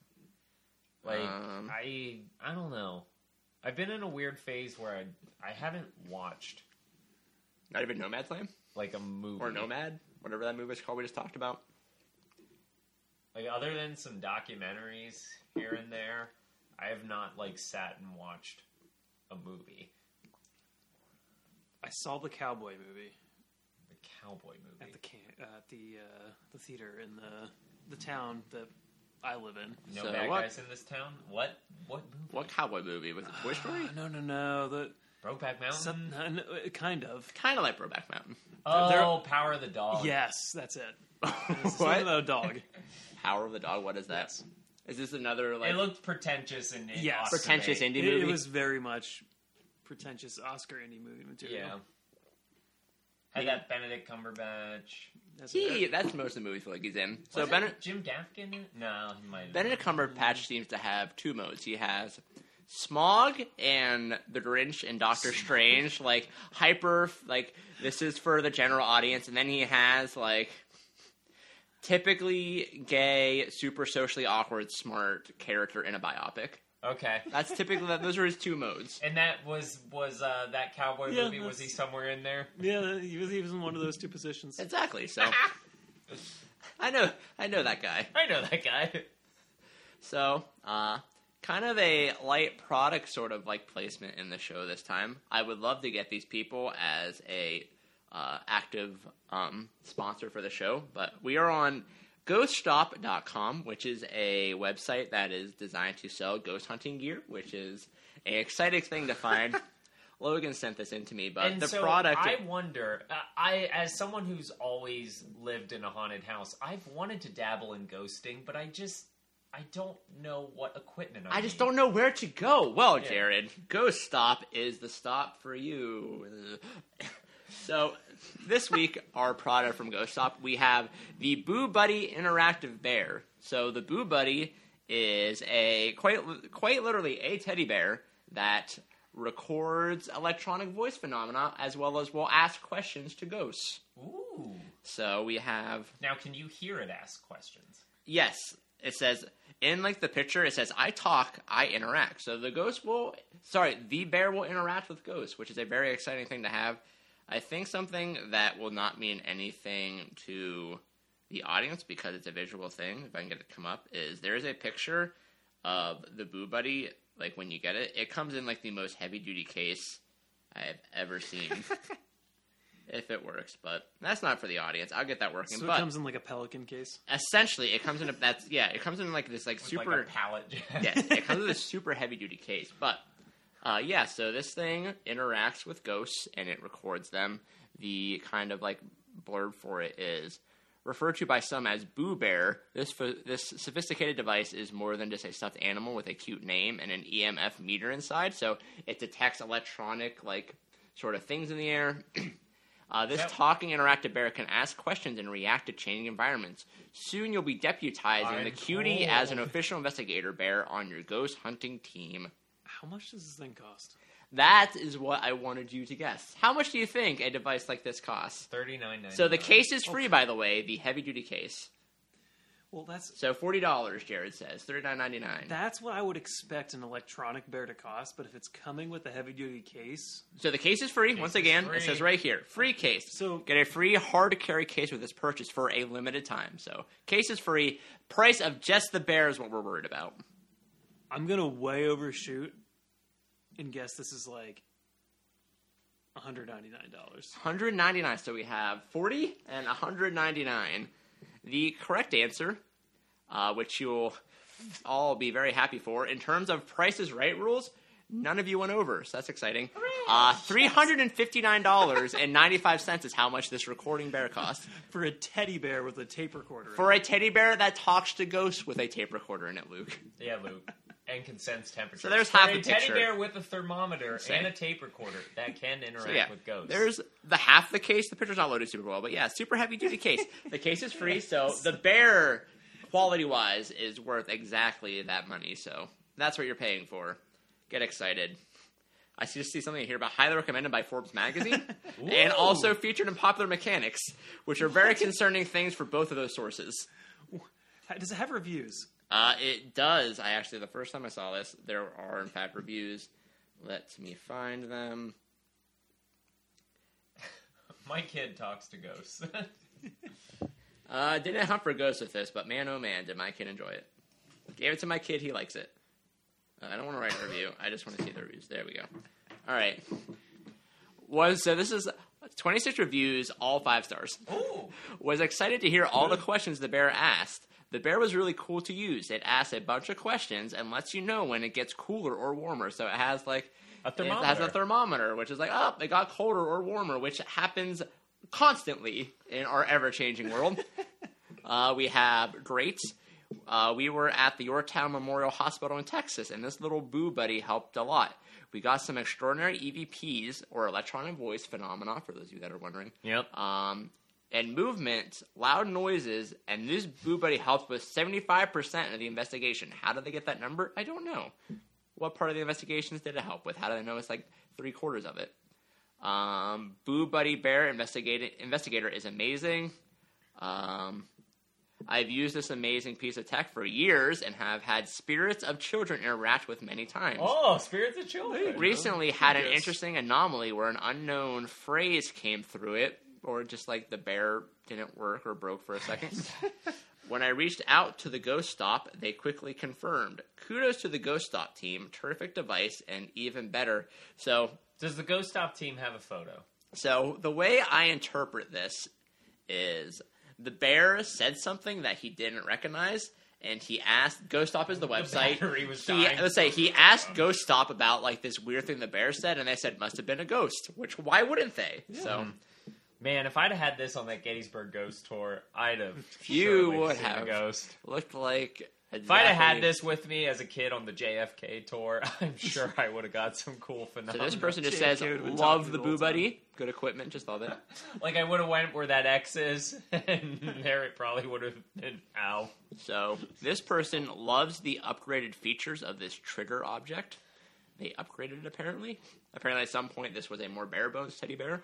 Like Um, I I don't know. I've been in a weird phase where I I haven't watched Not even Nomad Slam? like a movie or Nomad, whatever that movie is called we just talked about. Like other than some documentaries here and there, I have not like sat and watched a movie. I saw the cowboy movie The cowboy movie. at the can- uh, at the uh, the theater in the the town that I live in. no So bad what- guys in this town. What? What movie? What cowboy movie was it? Toy Story? No, no, no. The Brokeback Mountain. some, uh, no, uh, kind of. kind of like Brokeback Mountain. oh, they're- Power of the Dog. Yes, that's it. It's what? something about a dog. Power of the Dog. What is that? Yes. Is this another like it looked pretentious and and Yes. Oscar pretentious bait. indie It, movie? it was very much pretentious Oscar indie movie material. Yeah. Had that Benedict Cumberbatch. That's he. it. That's most of the movies feel like he's in. So Was Benedict, Jim Gaffigan? in? No, he might. Benedict Cumberbatch seems to have two modes. He has Smaug and the Grinch and Doctor Strange, like hyper, like this is for the general audience, and then he has like typically gay, super socially awkward, smart character in a biopic. Okay. That's typically that. Those are his two modes. And that was was uh, that cowboy Yeah, movie? Was he somewhere in there? Yeah, he was, he was in one of those two positions. Exactly. So I know, I know that guy. I know that guy. So, uh, kind of a light product sort of like placement in the show this time. I would love to get these people as a uh, active um, sponsor for the show, but we are on ghoststop.com, which is a website that is designed to sell ghost hunting gear, which is an exciting thing to find. Logan sent this in to me, but and the so product. I wonder. Uh, I, as someone who's always lived in a haunted house, I've wanted to dabble in ghosting, but I just I don't know what equipment. I, I just need. don't know where to go. Well, Yeah. Jared, Ghost Stop is the stop for you. so, this week, our product from Ghost Stop, we have the Boo Buddy Interactive Bear. So, the Boo Buddy is a quite quite literally a teddy bear that records electronic voice phenomena as well as will ask questions to ghosts. Ooh. So we have Now, can you hear it ask questions? Yes, it says in like the picture. It says I talk, I interact. So the ghost will, sorry, the bear will interact with ghosts, which is a very exciting thing to have. I think something that will not mean anything to the audience because it's a visual thing. If I can get it to come up, is there is a picture of the Boo Buddy. Like when you get it, it comes in like the most heavy duty case I have ever seen. if it works, but that's not for the audience. I'll get that working. So but it comes in like a pelican case. essentially it comes in a that's yeah it comes in like this like With super like a pallet jack. yeah it comes in this super heavy duty case but uh, yeah so this thing interacts with ghosts and it records them the kind of like blurb for it is referred to by some as boo bear this ph- this sophisticated device is more than just a stuffed animal with a cute name and an emf meter inside so it detects electronic like sort of things in the air Uh, this Yep. talking interactive bear can ask questions and react to changing environments. Soon you'll be deputizing the I'm cutie as an official investigator bear on your ghost hunting team. How much does this thing cost? That is what I wanted you to guess. How much do you think a device like this costs? Thirty nine ninety. So the case is free, by the way, the heavy duty case. Well, that's So forty dollars, Jared says, thirty nine ninety nine. that's what I would expect an electronic bear to cost. But if it's coming with a heavy duty case, So the case is free. Case Once is again, free. it says right here, free case. So- get a free hard to carry case with this purchase for a limited time. So case is free. Price of just the bear is what we're worried about. I'm gonna way overshoot and guess this is like 199 dollars. 199. So we have 40 and 199. The correct answer, uh, which you'll all be very happy for, in terms of Prices Right rules, none of you went over, so that's exciting. Uh, $359.95 is how much this recording bear cost. For a teddy bear with a tape recorder. For it. a teddy bear that talks to ghosts with a tape recorder in it, Luke. Yeah, Luke. And can sense temperature. So there's half a the teddy bear with a thermometer and a tape recorder that can interact So yeah, with ghosts. there's the half the case. The picture's not loaded super well, but yeah, super heavy duty case. The case is free, so the bear, quality wise, is worth exactly that money. So that's what you're paying for. Get excited. I just see something here about highly recommended by Forbes magazine, and also featured in Popular Mechanics, which are very concerning things for both of those sources. Does it have reviews? Uh, it does. I actually, the first time I saw this, there are in fact reviews. Let me find them. My kid talks to ghosts. Uh, didn't hunt for ghosts with this, but man, oh man, did my kid enjoy it. Gave it to my kid, he likes it. Uh, I don't want to write a review. I just want to see the reviews. There we go. All right. Was so this is 26 reviews, all five stars. Ooh. Was excited to hear all the questions the bear asked. The bear was really cool to use. It asks a bunch of questions and lets you know when it gets cooler or warmer. So it has like A it has a thermometer. thermometer, which is like, oh, it got colder or warmer, which happens constantly in our ever changing world. uh, we have great. Uh, we were at the Yorktown Memorial Hospital in Texas, and this little boo buddy helped a lot. We got some extraordinary EVPs, or electronic voice phenomena, for those of you that are wondering Yep. um, and movement, loud noises, and this Boo Buddy helped with 75% of the investigation. How did they get that number? I don't know. What part of the investigations did it help with? How do they know it's like three quarters of it? Um, Boo Buddy Bear Investigator is amazing. Um, I've used this amazing piece of tech for years and have had spirits of children interact with many times Oh, spirits of children. recently had an interesting anomaly where an unknown phrase came through it, or just like the bear didn't work or broke for a second. when I reached out to the Ghost Stop, they quickly confirmed. Kudos to the Ghost Stop team, terrific device, and even better. So, Does the Ghost Stop team have a photo? so the way I interpret this is the bear said something that he didn't recognize. And he asked Ghost Stop is the website. battery was he, dying. let's say he asked Ghost Stop about like this weird thing the bear said, and they said must have been a ghost. Which why wouldn't they? So hmm. Man, if I'd have had this on that Gettysburg Ghost tour, I'd have. You would seen a have. ghost. looked like If I'd have had this with me as a kid on the JFK tour, I'm sure I would have got some cool So this person just says love the the Boo whole time. Buddy. Good equipment, just love it. like I would have went where that X is, and there it probably would have been. Ow. So this person loves the upgraded features of this trigger object. They upgraded it apparently. Apparently, at some point, this was a more bare bones teddy bear.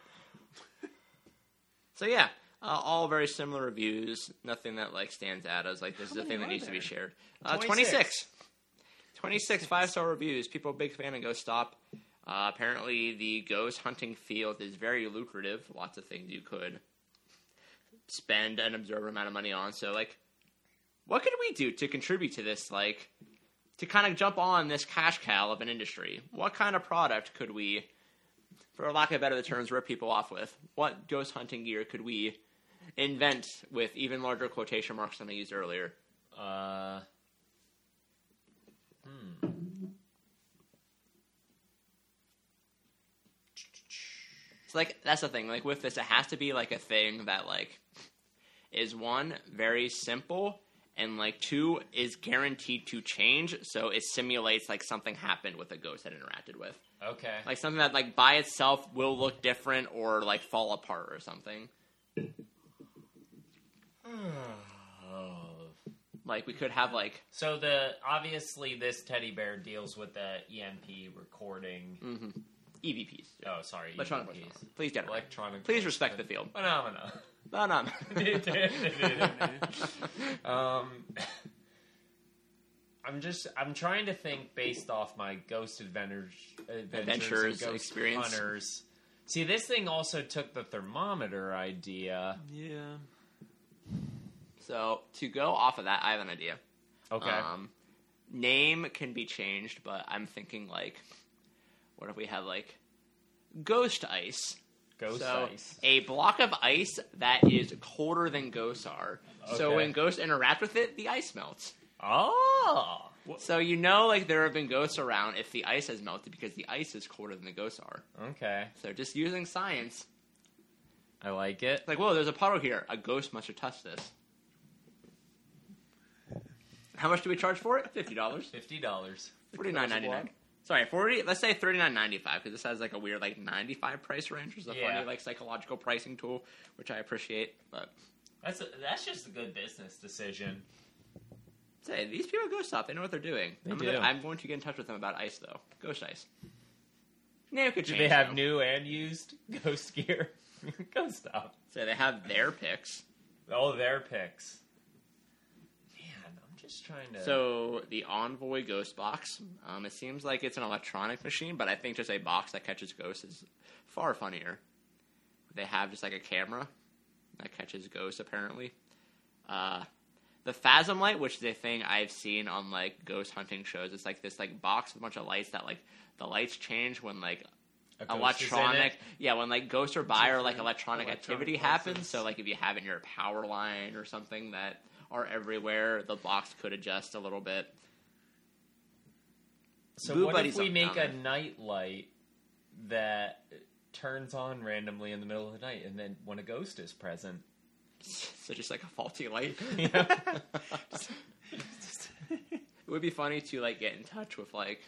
So yeah, uh, all very similar reviews. Nothing that like stands out as like this is a thing that needs to be shared. Uh, 26. 26. 26 five star reviews. People are a big fan of Ghost Stop. Uh, apparently, the ghost hunting field is very lucrative. Lots of things you could spend an absurd amount of money on. So, like, what could we do to contribute to this? Like, to kind of jump on this cash cow of an industry. What kind of product could we, for lack of better terms, rip people off with? What ghost hunting gear could we invent with even larger quotation marks than I used earlier? Uh. Hmm. It's like that's the thing. Like with this, it has to be like a thing that like is one very simple and like two is guaranteed to change. So it simulates like something happened with a ghost that interacted with, Okay. like something that like by itself will look different or like fall apart or something. Like we could have like So the obviously this teddy bear deals with the EMP recording. Mm-hmm. EVPs. Oh, sorry, Electronic EVPs. Please. Please respect the field. phenomena. No, no. um, I'm just I'm trying to think based off my ghost adventures, adventures, Adventures, ghost experience. hunters. See, this thing also took the thermometer idea. Yeah. so to go off of that, I have an idea. Okay, Um, name can be changed, but I'm thinking like, what if we have like ghost ice. Ghost so ice. a block of ice that is colder than ghosts are. So when ghosts interact with it, the ice melts. Oh. So you know, like there have been ghosts around if the ice has melted because the ice is colder than the ghosts are. Okay. So just using science, I like it. it's like, whoa, there's a puddle here. A ghost must have touched this. How much do we charge for it? Fifty dollars. Fifty dollars. Forty nine ninety nine. Sorry, forty. Let's say thirty nine ninety five because this has like a weird like ninety five price range, which is a Yeah. funny like psychological pricing tool, which I appreciate. But That's a, that's just a good business decision. say these people ghost stop. They know what they're doing. They I'm, do. Gonna, I'm going to get in touch with them about ice though. Ghost ice. It could Do change. they have though. new and used ghost gear? Ghost stuff. So they have their picks. Oh, their picks. Man, I'm just trying to. So the Envoy Ghost Box. Um, it seems like it's an electronic machine, but I think just a box that catches ghosts is far funnier. They have just like a camera that catches ghosts. Apparently, uh, the Phasm light, which is a thing I've seen on like ghost hunting shows. It's like this like box with a bunch of lights that like the lights change when like A ghost electronic yeah when like ghosts or by or like electronic, electronic activity pulses. happens so like if you have it in your power line or something that are everywhere the box could adjust a little bit So Boo what if we make a night light that turns on randomly in the middle of the night, and then when a ghost is present? so just like a faulty light Yeah. it would be funny to like get in touch with like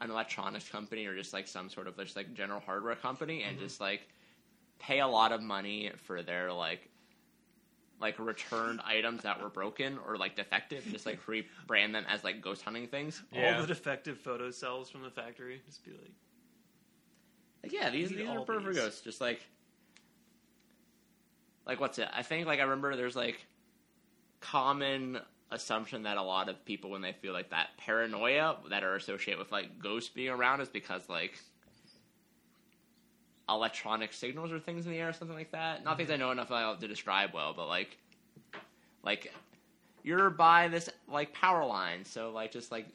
an electronics company or just like some sort of just like general hardware company and mm-hmm. just like pay a lot of money for their like like returned items that were broken or like defective just like rebrand them as like ghost hunting things Yeah. All the defective photo cells from the factory. Just be like, Like, yeah, these, these are all perfect these. ghosts. Just like, like what's it? I think like I remember there's like common assumption that a lot of people when they feel like that paranoia that are associated with like ghosts being around is because like electronic signals or things in the air or something like that. Not things I know enough about to describe well, but like like you're by this like power line, so like just like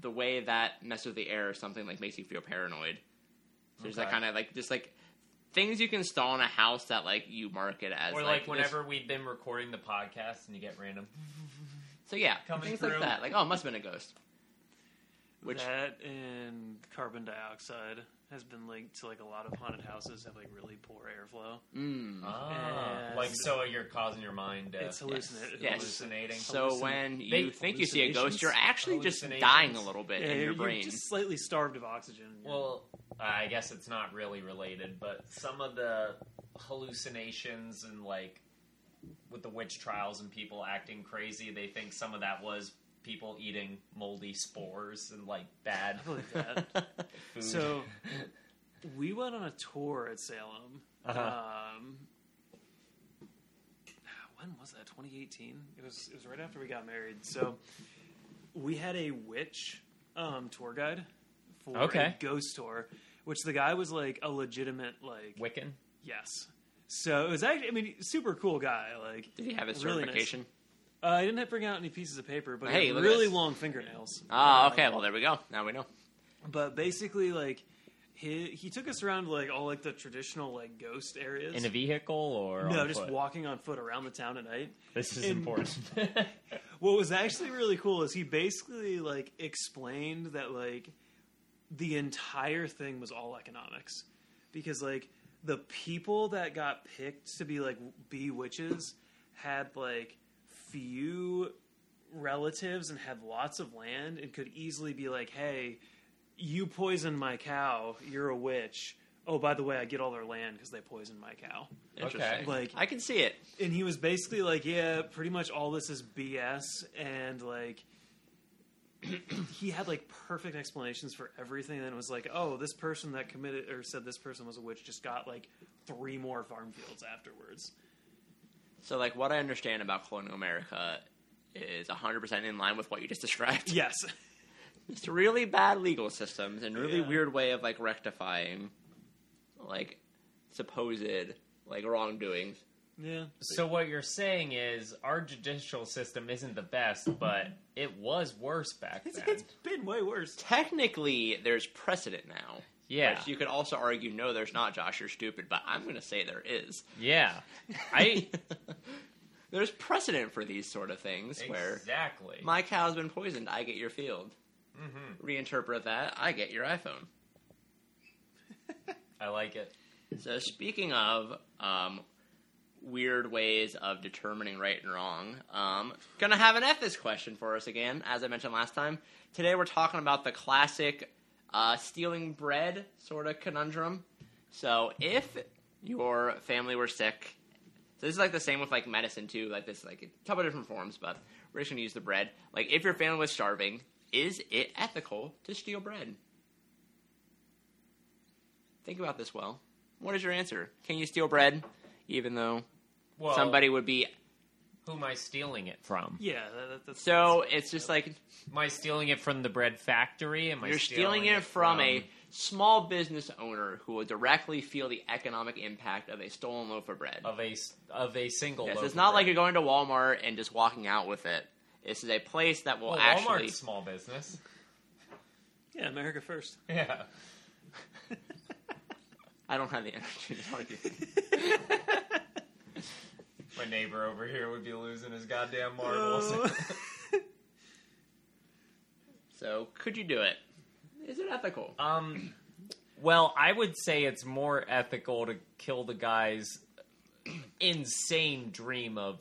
the way that messes with the air or something like makes you feel paranoid. So there's that kind of like just like things you can install in a house that like you market as or like, like this- whenever we've been recording the podcast and you get random. so yeah coming things through. like that like oh it must have been a ghost which that and carbon dioxide has been linked to like a lot of haunted houses have like really poor airflow. mm. Ah, like so you're causing your mind to It's hallucinating. Yes. hallucinating. so hallucin- when you they- think you see a ghost you're actually just dying a little bit Yeah, in your you're brain just slightly starved of oxygen. Well, I guess it's not really related, but some of the hallucinations and like with the witch trials and people acting crazy, they think some of that was people eating moldy spores and like bad I believe that. food. So we went on a tour at Salem. Uh-huh. Um, when was that? 2018. It was. It was right after we got married. So we had a witch um, tour guide for Okay. a ghost tour, which the guy was like a legitimate like Wiccan. yes. So it was actually. I mean, super cool guy. Like did he have his Really nice. Uh, I didn't have to bring out any pieces of paper, but Hey, he had look at really this. long fingernails. ah okay well there we go now we know But basically, like he he took us around like all like the traditional like ghost areas. In a vehicle or no, on just foot? walking on foot around the town at night. This is in- important. What was actually really cool is he basically like explained that like the entire thing was all economics because like the people that got picked to be like be witches had like few relatives and had lots of land and could easily be like hey you poisoned my cow you're a witch. Oh by the way i get all their land because they poisoned my cow. Interesting. Like- I can see it. and he was basically like, "Yeah, pretty much all this is BS," and like he had like perfect explanations for everything. And it was like, "Oh, this person that committed or said this person was a witch just got like three more farm fields afterwards." So like what I understand about colonial America is 100% in line with what you just described Yes, It's really bad legal systems and really Yeah. weird way of like rectifying like supposed like wrongdoings. yeah. so what you're saying is our judicial system isn't the best, but it was worse back It's, then. it's been way worse. Technically, there's precedent now. Yeah. Which you could also argue, no, there's not, Josh. You're stupid. But I'm going to say there is. Yeah. I there's precedent for these sort of things where exactly. my cow's been poisoned. I get your field. Mhm. Reinterpret that. I get your iPhone. I like it. So speaking of um, weird ways of determining right and wrong, um, gonna have an ethics question for us again, as I mentioned last time. Today we're talking about the classic uh, stealing bread sort of conundrum. So if your family were sick, so this is like the same with like medicine too, like this like a couple different forms, but we're just gonna use the bread. Like if your family was starving, is it ethical to steal bread? Think about this well. What is your answer? Can you steal bread, even though Well, somebody would be? Who am I stealing it from? Yeah, that, that, that's So it's just like Am I stealing it from the bread factory? Am I you're stealing it from a small business owner who will directly feel the economic impact of a stolen loaf of bread. of a of a single. Yes, it's not like you're going to Walmart and just walking out with it. This is a place that will Well, actually. Walmart's small business. yeah, America first. Yeah. I don't have the energy to argue. My neighbor over here would be losing his goddamn marbles. Uh, so could you do it? Is it ethical? um, well, I would say it's more ethical to kill the guy's insane dream of,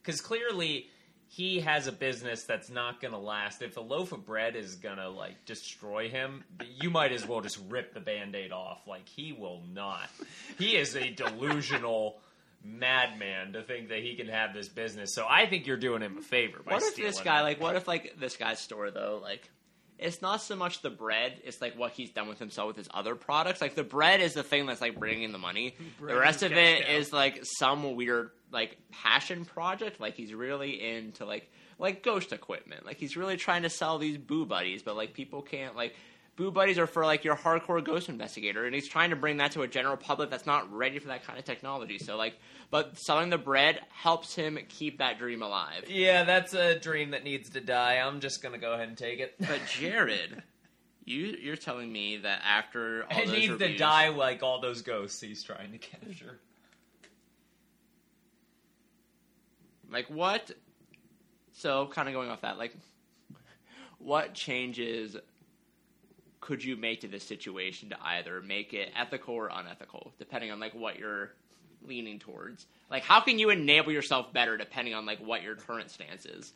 because clearly he has a business that's not going to last. If a loaf of bread is going to like destroy him, you might as well just rip the band-aid off. Like he will not. He is a delusional madman to think that he can have this business. So I think you're doing him a favor by What if this guy, it. like, what if like this guy's store though, like, it's not so much the bread; it's like what he's done with himself with his other products. Like the bread is the thing that's like bringing the money. Bread the rest of it cash is like some weird like passion project. Like he's really into like like ghost equipment. Like he's really trying to sell these boo buddies, but like people can't like. Boo buddies are for like your hardcore ghost investigator, and he's trying to bring that to a general public that's not ready for that kind of technology. So like, but selling the bread helps him keep that dream alive. Yeah, that's a dream that needs to die. I'm just gonna go ahead and take it. But Jared, you you're telling me that after all it needs to die like all those ghosts he's trying to capture. like what? So kind of going off that, like, what changes could you make to this situation to either make it ethical or unethical, depending on like what you're leaning towards? Like, how can you enable yourself better depending on like what your current stance is?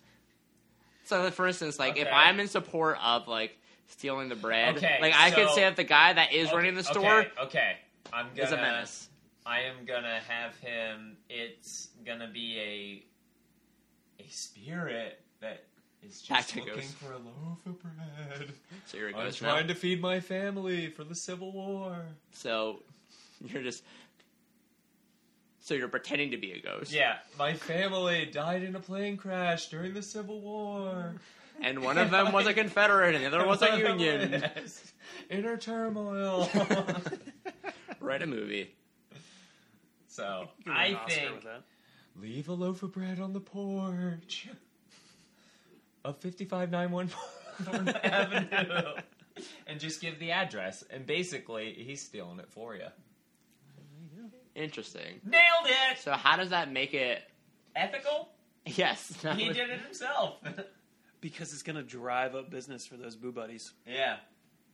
So, for instance, like if I'm in support of like stealing the bread, Okay, like I could say that the guy that is running the store Okay, okay. I'm gonna. is a menace. I am gonna have him. It's gonna be a a spirit that is Back just to looking ghosts. for a loaf of bread. So you're a I'm ghost now. trying to feed my family for the Civil War. So you're just so you're pretending to be a ghost. Yeah, my family died in a plane crash during the Civil War. And one of them was a Confederate and the other was a Union. Yes. Inner turmoil. Write a movie. so You can win I think leave a loaf of bread on the porch of 55914 Avenue and just give the address. And basically, he's stealing it for you. Interesting. Nailed it! So how does that make it? Ethical? Yes. He did it himself. because it's gonna drive up business for those boo buddies. yeah.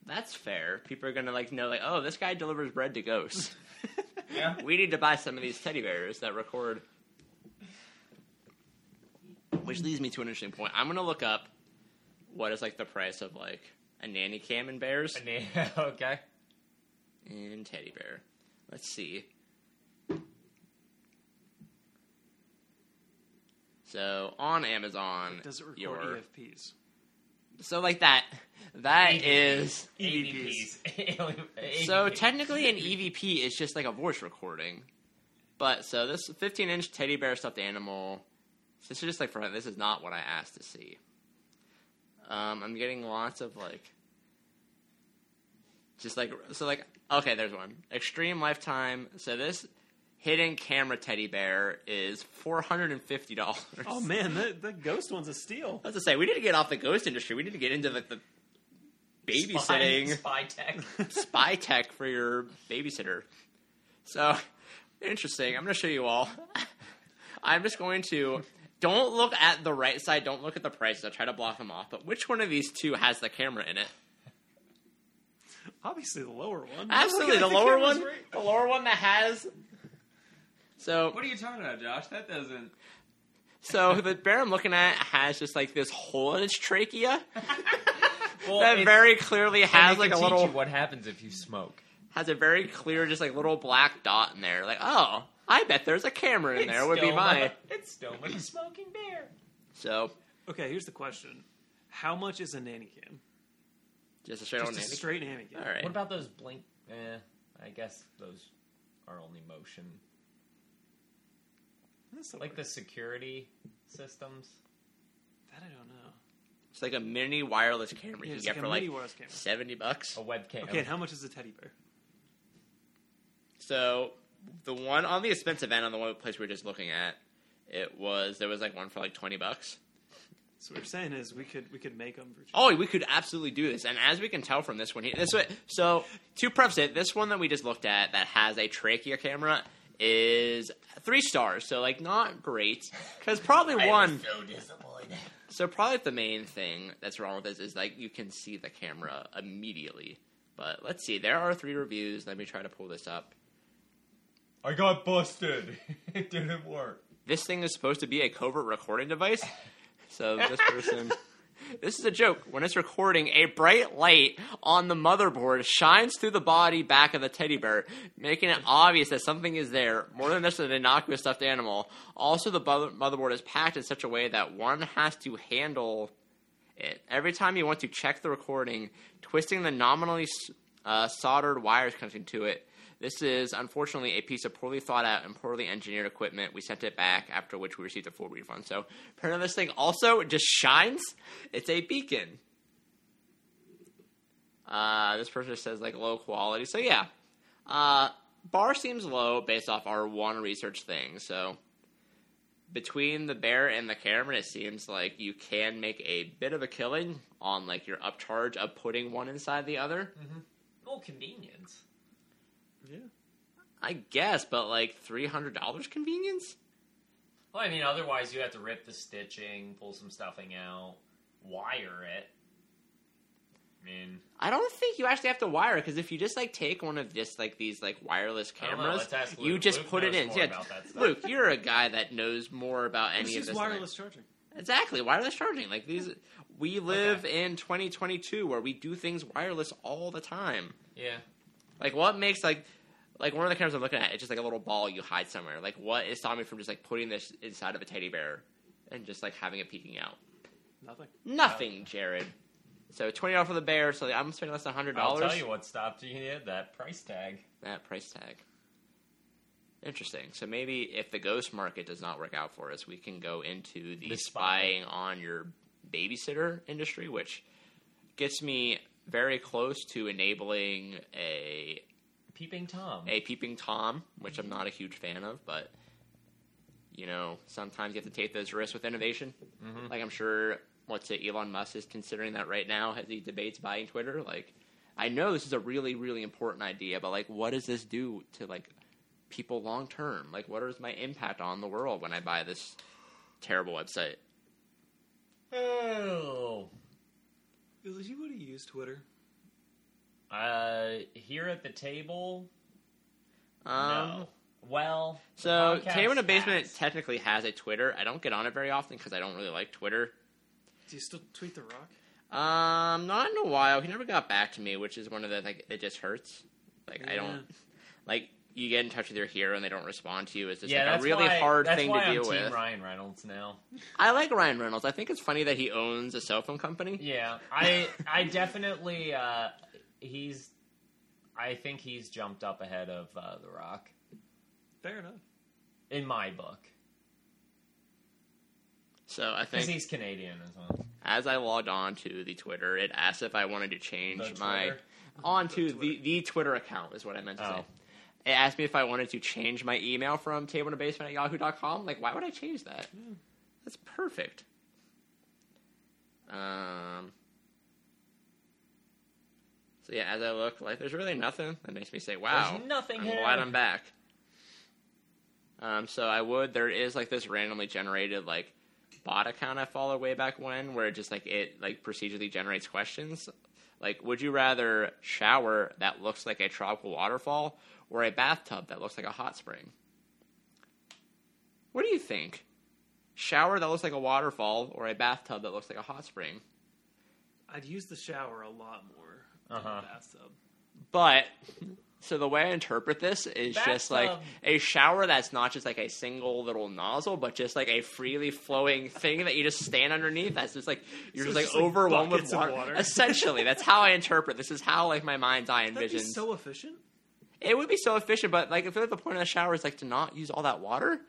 That's fair. People are gonna like know like, oh, this guy delivers bread to ghosts. Yeah. we need to buy some of these teddy bears that record. Which leads me to an interesting point. I'm gonna look up what is like the price of like a nanny cam and bears okay. and teddy bear. Let's see. So on Amazon, Does it record your EFPs? so like that that EVPs. is AVPs. so technically an EVP is just like a voice recording. But so this 15 inch teddy bear stuffed animal. This is just like for this is not what I asked to see. Um, I'm getting lots of like, just like so like okay, there's one extreme lifetime. So this hidden camera teddy bear is four hundred and fifty dollars. Oh man, the, that ghost one's a steal. I was to say we need to get off the ghost industry. We need to get into the, the babysitting Spy, spy tech. spy tech for your babysitter. So interesting. I'm going to show you all. I'm just going to. Don't look at the right side. Don't look at the prices. I'll try to block them off. But which one of these two has the camera in it? Obviously, the lower one. Absolutely, the Look at lower one. right- The lower one that has. So What are you talking about, Josh? That doesn't. So the bear I'm looking at has just like this hole in its trachea Well, that very clearly and has they like a can teach little you what happens if you smoke. has a very clear just like little black dot in there. Like oh, I bet there's a camera in there. Would be Stoma- my It's Stoma the smoking bear. so Okay, here's the question: How much is a nanny cam? just a straight Just on a nanny. straight nanny cam. All right. What about those blink? Eh, I guess those are only motion. That's Like the security systems. that I don't know. It's like a mini wireless camera Yeah, you it's can get like for like mini wireless camera. seventy bucks. A webcam. Okay, and how much is a teddy bear? So the one on the expensive end, on the one place we were just looking at, it was there was like one for like twenty bucks. So what we're saying is we could we could make them for cheap. Oh, we could absolutely do this. And as we can tell from this one here, this way, so to preface it, this one that we just looked at that has a trachea camera is three stars. So like not great because probably one. so disappointed. So probably the main thing that's wrong with this is like you can see the camera immediately. But let's see, there are three reviews. Let me try to pull this up. I got busted. it didn't work. This thing is supposed to be a covert recording device. So this person. This is a joke. When it's recording, a bright light on the motherboard shines through the body back of the teddy bear, making it obvious that something is there, more than just an innocuous stuffed animal. Also, the motherboard is packed in such a way that one has to handle it. Every time you want to check the recording, twisting the nominally uh, soldered wires connecting to it. This is unfortunately a piece of poorly thought out and poorly engineered equipment. We sent it back, after which we received a full refund. So, apparently, this thing also just shines. It's a beacon. Uh, this person says like low quality. So yeah, uh, bar seems low based off our one research thing. So between the bear and the camera, it seems like you can make a bit of a killing on like your upcharge of putting one inside the other. Oh, convenience. Yeah. I guess, but like three hundred dollars convenience. Well, I mean, otherwise you have to rip the stitching, pull some stuffing out, wire it. I mean, I don't think you actually have to wire it because if you just like take one of this like these like wireless I know, cameras, let's you just Luke put it in. more Yeah, about that stuff. Luke, you're a guy that knows more about any This of is this. than I- wireless charging. Exactly, wireless charging. Like these, we live in 2022 where we do things wireless all the time. Yeah. Like, what makes like, like one of the cameras I'm looking at, it's just like a little ball you hide somewhere. Like, what is stopping me from just like putting this inside of a teddy bear and just like having it peeking out? Nothing. Nothing, Jared. So twenty dollars for the bear. So I'm spending less than hundred I'll dollars. tell you what stopped you. Yeah, that price tag. that price tag. Interesting. So maybe if the ghost market does not work out for us, we can go into the, The spying on your babysitter industry, which gets me very close to enabling a Peeping Tom. a peeping tom, which I'm not a huge fan of, but you know, sometimes you have to take those risks with innovation. Mhm. Like I'm sure what's it, Elon Musk is considering that right now as he debates buying Twitter. Like I know this is a really, really important idea, but like what does this do to like people long term? Like what is my impact on the world when I buy this terrible website? Oh. Is you would have used Twitter? Uh, here at the table. Um no. Well, So, podcast Table in a Basement has. technically has a Twitter. I don't get on it very often because I don't really like Twitter. Do you still tweet the Rock? Um, not in a while. He never got back to me, which is one of the like it just hurts. Like I don't like you get in touch with your hero and they don't respond to you. It's just yeah, like a really why, hard thing why to deal I'm Team with. Ryan Reynolds now. I like Ryan Reynolds. I think it's funny that he owns a cell phone company. Yeah, I I definitely uh, he's. I think he's jumped up ahead of uh, The Rock Fair enough. in my book So I think he's Canadian as well. as I logged on to the Twitter, it asked if I wanted to change The my Twitter? onto The the, Twitter. the Twitter account is what I meant to Oh. say. It asked me if I wanted to change my email from table in a basement at yahoo.com. Like, why would I change that? That's perfect. Um, So yeah, as I look, like there's really nothing that makes me say, "Wow, There's nothing I'm here. glad I'm back." Um, so I would. There is like this randomly generated like bot account I followed way back when, where it just like it like procedurally generates questions. Like, would you rather shower that looks like a tropical waterfall or a bathtub that looks like a hot spring? What do you think? Shower that looks like a waterfall or a bathtub that looks like a hot spring? I'd use the shower a lot more Uh-huh. the bathtub. But so the way I interpret this is just like a shower that's not just like a single little nozzle, but just like a freely flowing thing that you just stand underneath. That's just like you're So just like just, like, overwhelmed with water. water. Essentially, that's how I interpret. This is how like my mind's eye envisions. so efficient. it would be so efficient, but like I feel like the point of the shower is like to not use all that water.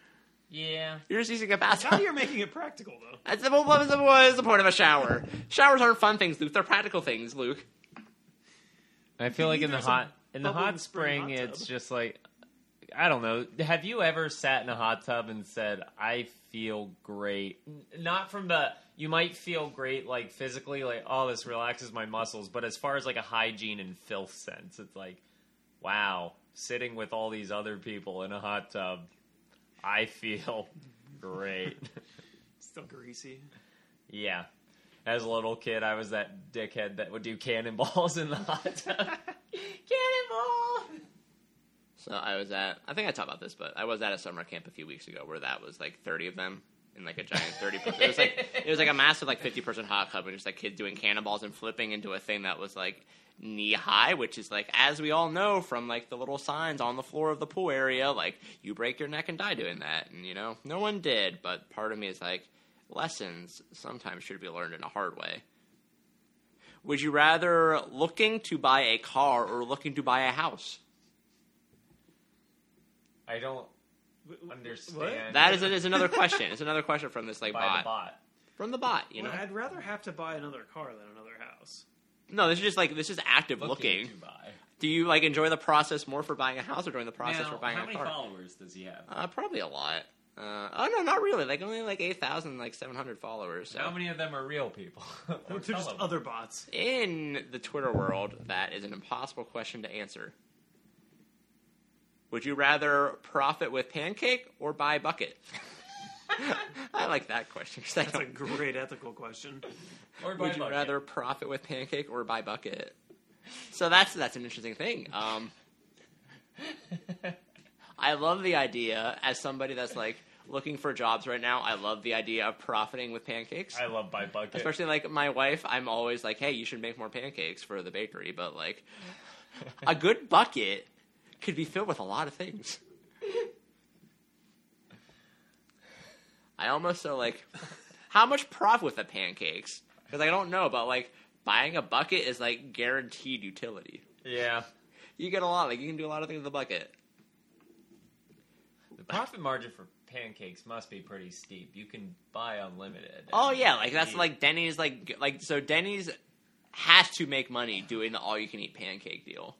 Yeah. You're just using a Now bathtub. you're making it practical, though. That's the, what is the- what is the point of a shower? Showers aren't fun things, Luke. They're practical things, Luke. I feel like in the hot in the hot spring spring, hot it's just like I don't know. Have you ever sat in a hot tub and said, "I feel great"? Not from the you might feel great like physically, like oh, this relaxes my muscles, but as far as like a hygiene and filth sense, it's like, wow, sitting with all these other people in a hot tub, I feel great. Still greasy. yeah. As a little kid, I was that dickhead that would do cannonballs in the hot tub. Cannonball! So I was at, I think I talked about this, but I was at a summer camp a few weeks ago where that was like 30 of them in like a giant 30 person. It was like, it was like a massive like 50 person hot tub and just like kids doing cannonballs and flipping into a thing that was like knee high, which is like, as we all know from like the little signs on the floor of the pool area, like you break your neck and die doing that. And you know, no one did, but part of me is like, lessons sometimes should be learned in a hard way. Would you rather looking to buy a car or looking to buy a house? I don't W- w- understand. That is, is another question. It's another question from this like bot. the bot. From the bot, you know. I'd rather have to buy another car than another house. No, this is just like this is active looking. to buy. Do you like enjoy the process more for buying a house or during the process Now, for buying a car? how many followers does he have? Uh, probably a lot. Uh, oh no, not really. Like only like eight thousand, like seven hundred followers. So. How many of them are real people? Or They're just television? other bots. In the Twitter world, that is an impossible question to answer. Would you rather profit with pancake or buy bucket? I like that question. 'cause I That's a great ethical question. Or buy Would you bucket. rather profit with pancake or buy bucket? So that's that's an interesting thing. Um, I love the idea as somebody that's like looking for jobs right now. I love the idea of profiting with pancakes. I love buy bucket. Especially like my wife, I'm always like, "Hey, you should make more pancakes for the bakery." But like, a good bucket could be filled with a lot of things. I almost so like, how much profit with the pancakes? Because I don't know, but like buying a bucket is like guaranteed utility. yeah. You get a lot. Like you can do a lot of things with a bucket. The profit margin for pancakes must be pretty steep. You can buy unlimited. Oh yeah, like that's Eat. like Denny's. Like like so Denny's has to make money doing the all you can eat pancake deal.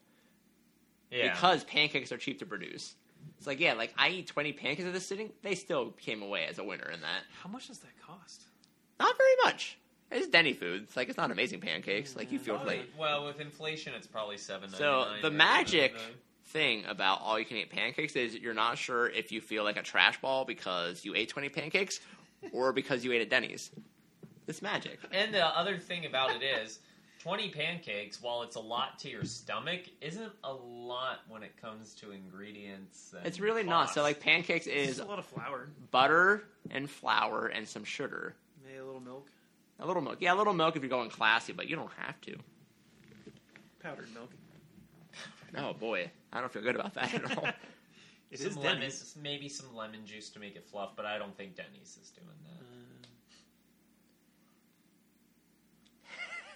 yeah. because pancakes are cheap to produce. It's like, yeah, like I eat 20 pancakes at this sitting, they still came away as a winner in that. How much does that cost? Not very much. It's Denny food. It's like, it's not amazing pancakes. Like, you mm, feel Probably- great. Well, with inflation, it's probably seven. So, the magic thing about all you can eat pancakes is you're not sure if you feel like a trash ball because you ate 20 pancakes or because you ate at Denny's. It's magic. And the other thing about it is, twenty pancakes, while it's a lot to your stomach, isn't a lot when it comes to ingredients. And It's really not. So, like, pancakes It's is a lot of flour, butter and flour and some sugar. maybe a little milk, A little milk. Yeah, a little milk if you're going classy, but you don't have to. powdered milk. Oh boy, I don't feel good about that at all. It some is lemon, Denny's. maybe some lemon juice to make it fluff, but I don't think Denny's is doing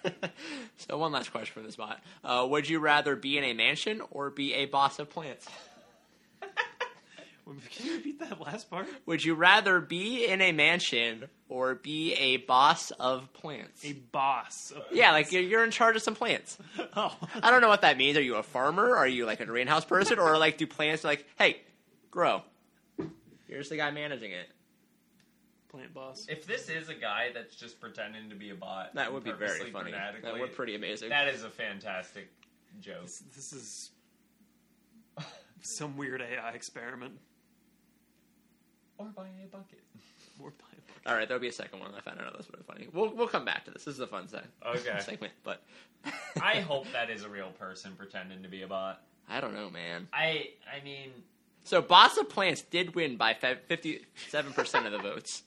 that. so one last question for this bot: uh, Would you rather be in a mansion or be a boss of plants? Can you repeat that last part? Would you rather be in a mansion or be a boss of plants? A boss. of- yeah, like you're, you're in charge of some plants. Oh, I don't know what that means. Are you a farmer? Are you like a greenhouse person? Or like do plants like, hey, grow? Here's the guy managing it. plant boss. If this is a guy that's just pretending to be a bot, That would be very funny. That would pretty amazing. That is a fantastic joke. This, this is some weird AI experiment. Or buy a bucket. or buy a bucket. All right, there'll be a second one. I found out that's really funny. We'll we'll come back to this. This is a fun se- Okay. segment, but I hope that is a real person pretending to be a bot. I don't know, man. I I mean, So Boss of Plants did win by fifty-seven percent of the votes.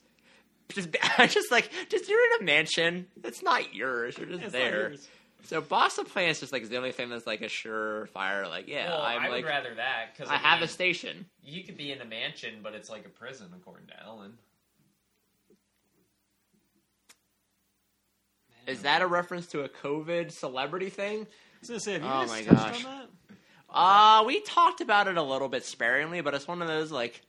Just, I just like, just you're in a mansion. It's not yours. You're just It's not there. yours. So Boston of Plants just like is the only thing that's like a surefire. Like, yeah, well, I'm I like, would rather that because I have a station. You could be in a mansion, but it's like a prison, according to Ellen. Is that a reference to a COVID celebrity thing? I was gonna say, have you Oh my gosh. on that? Uh, we talked about it a little bit sparingly, but it's one of those like,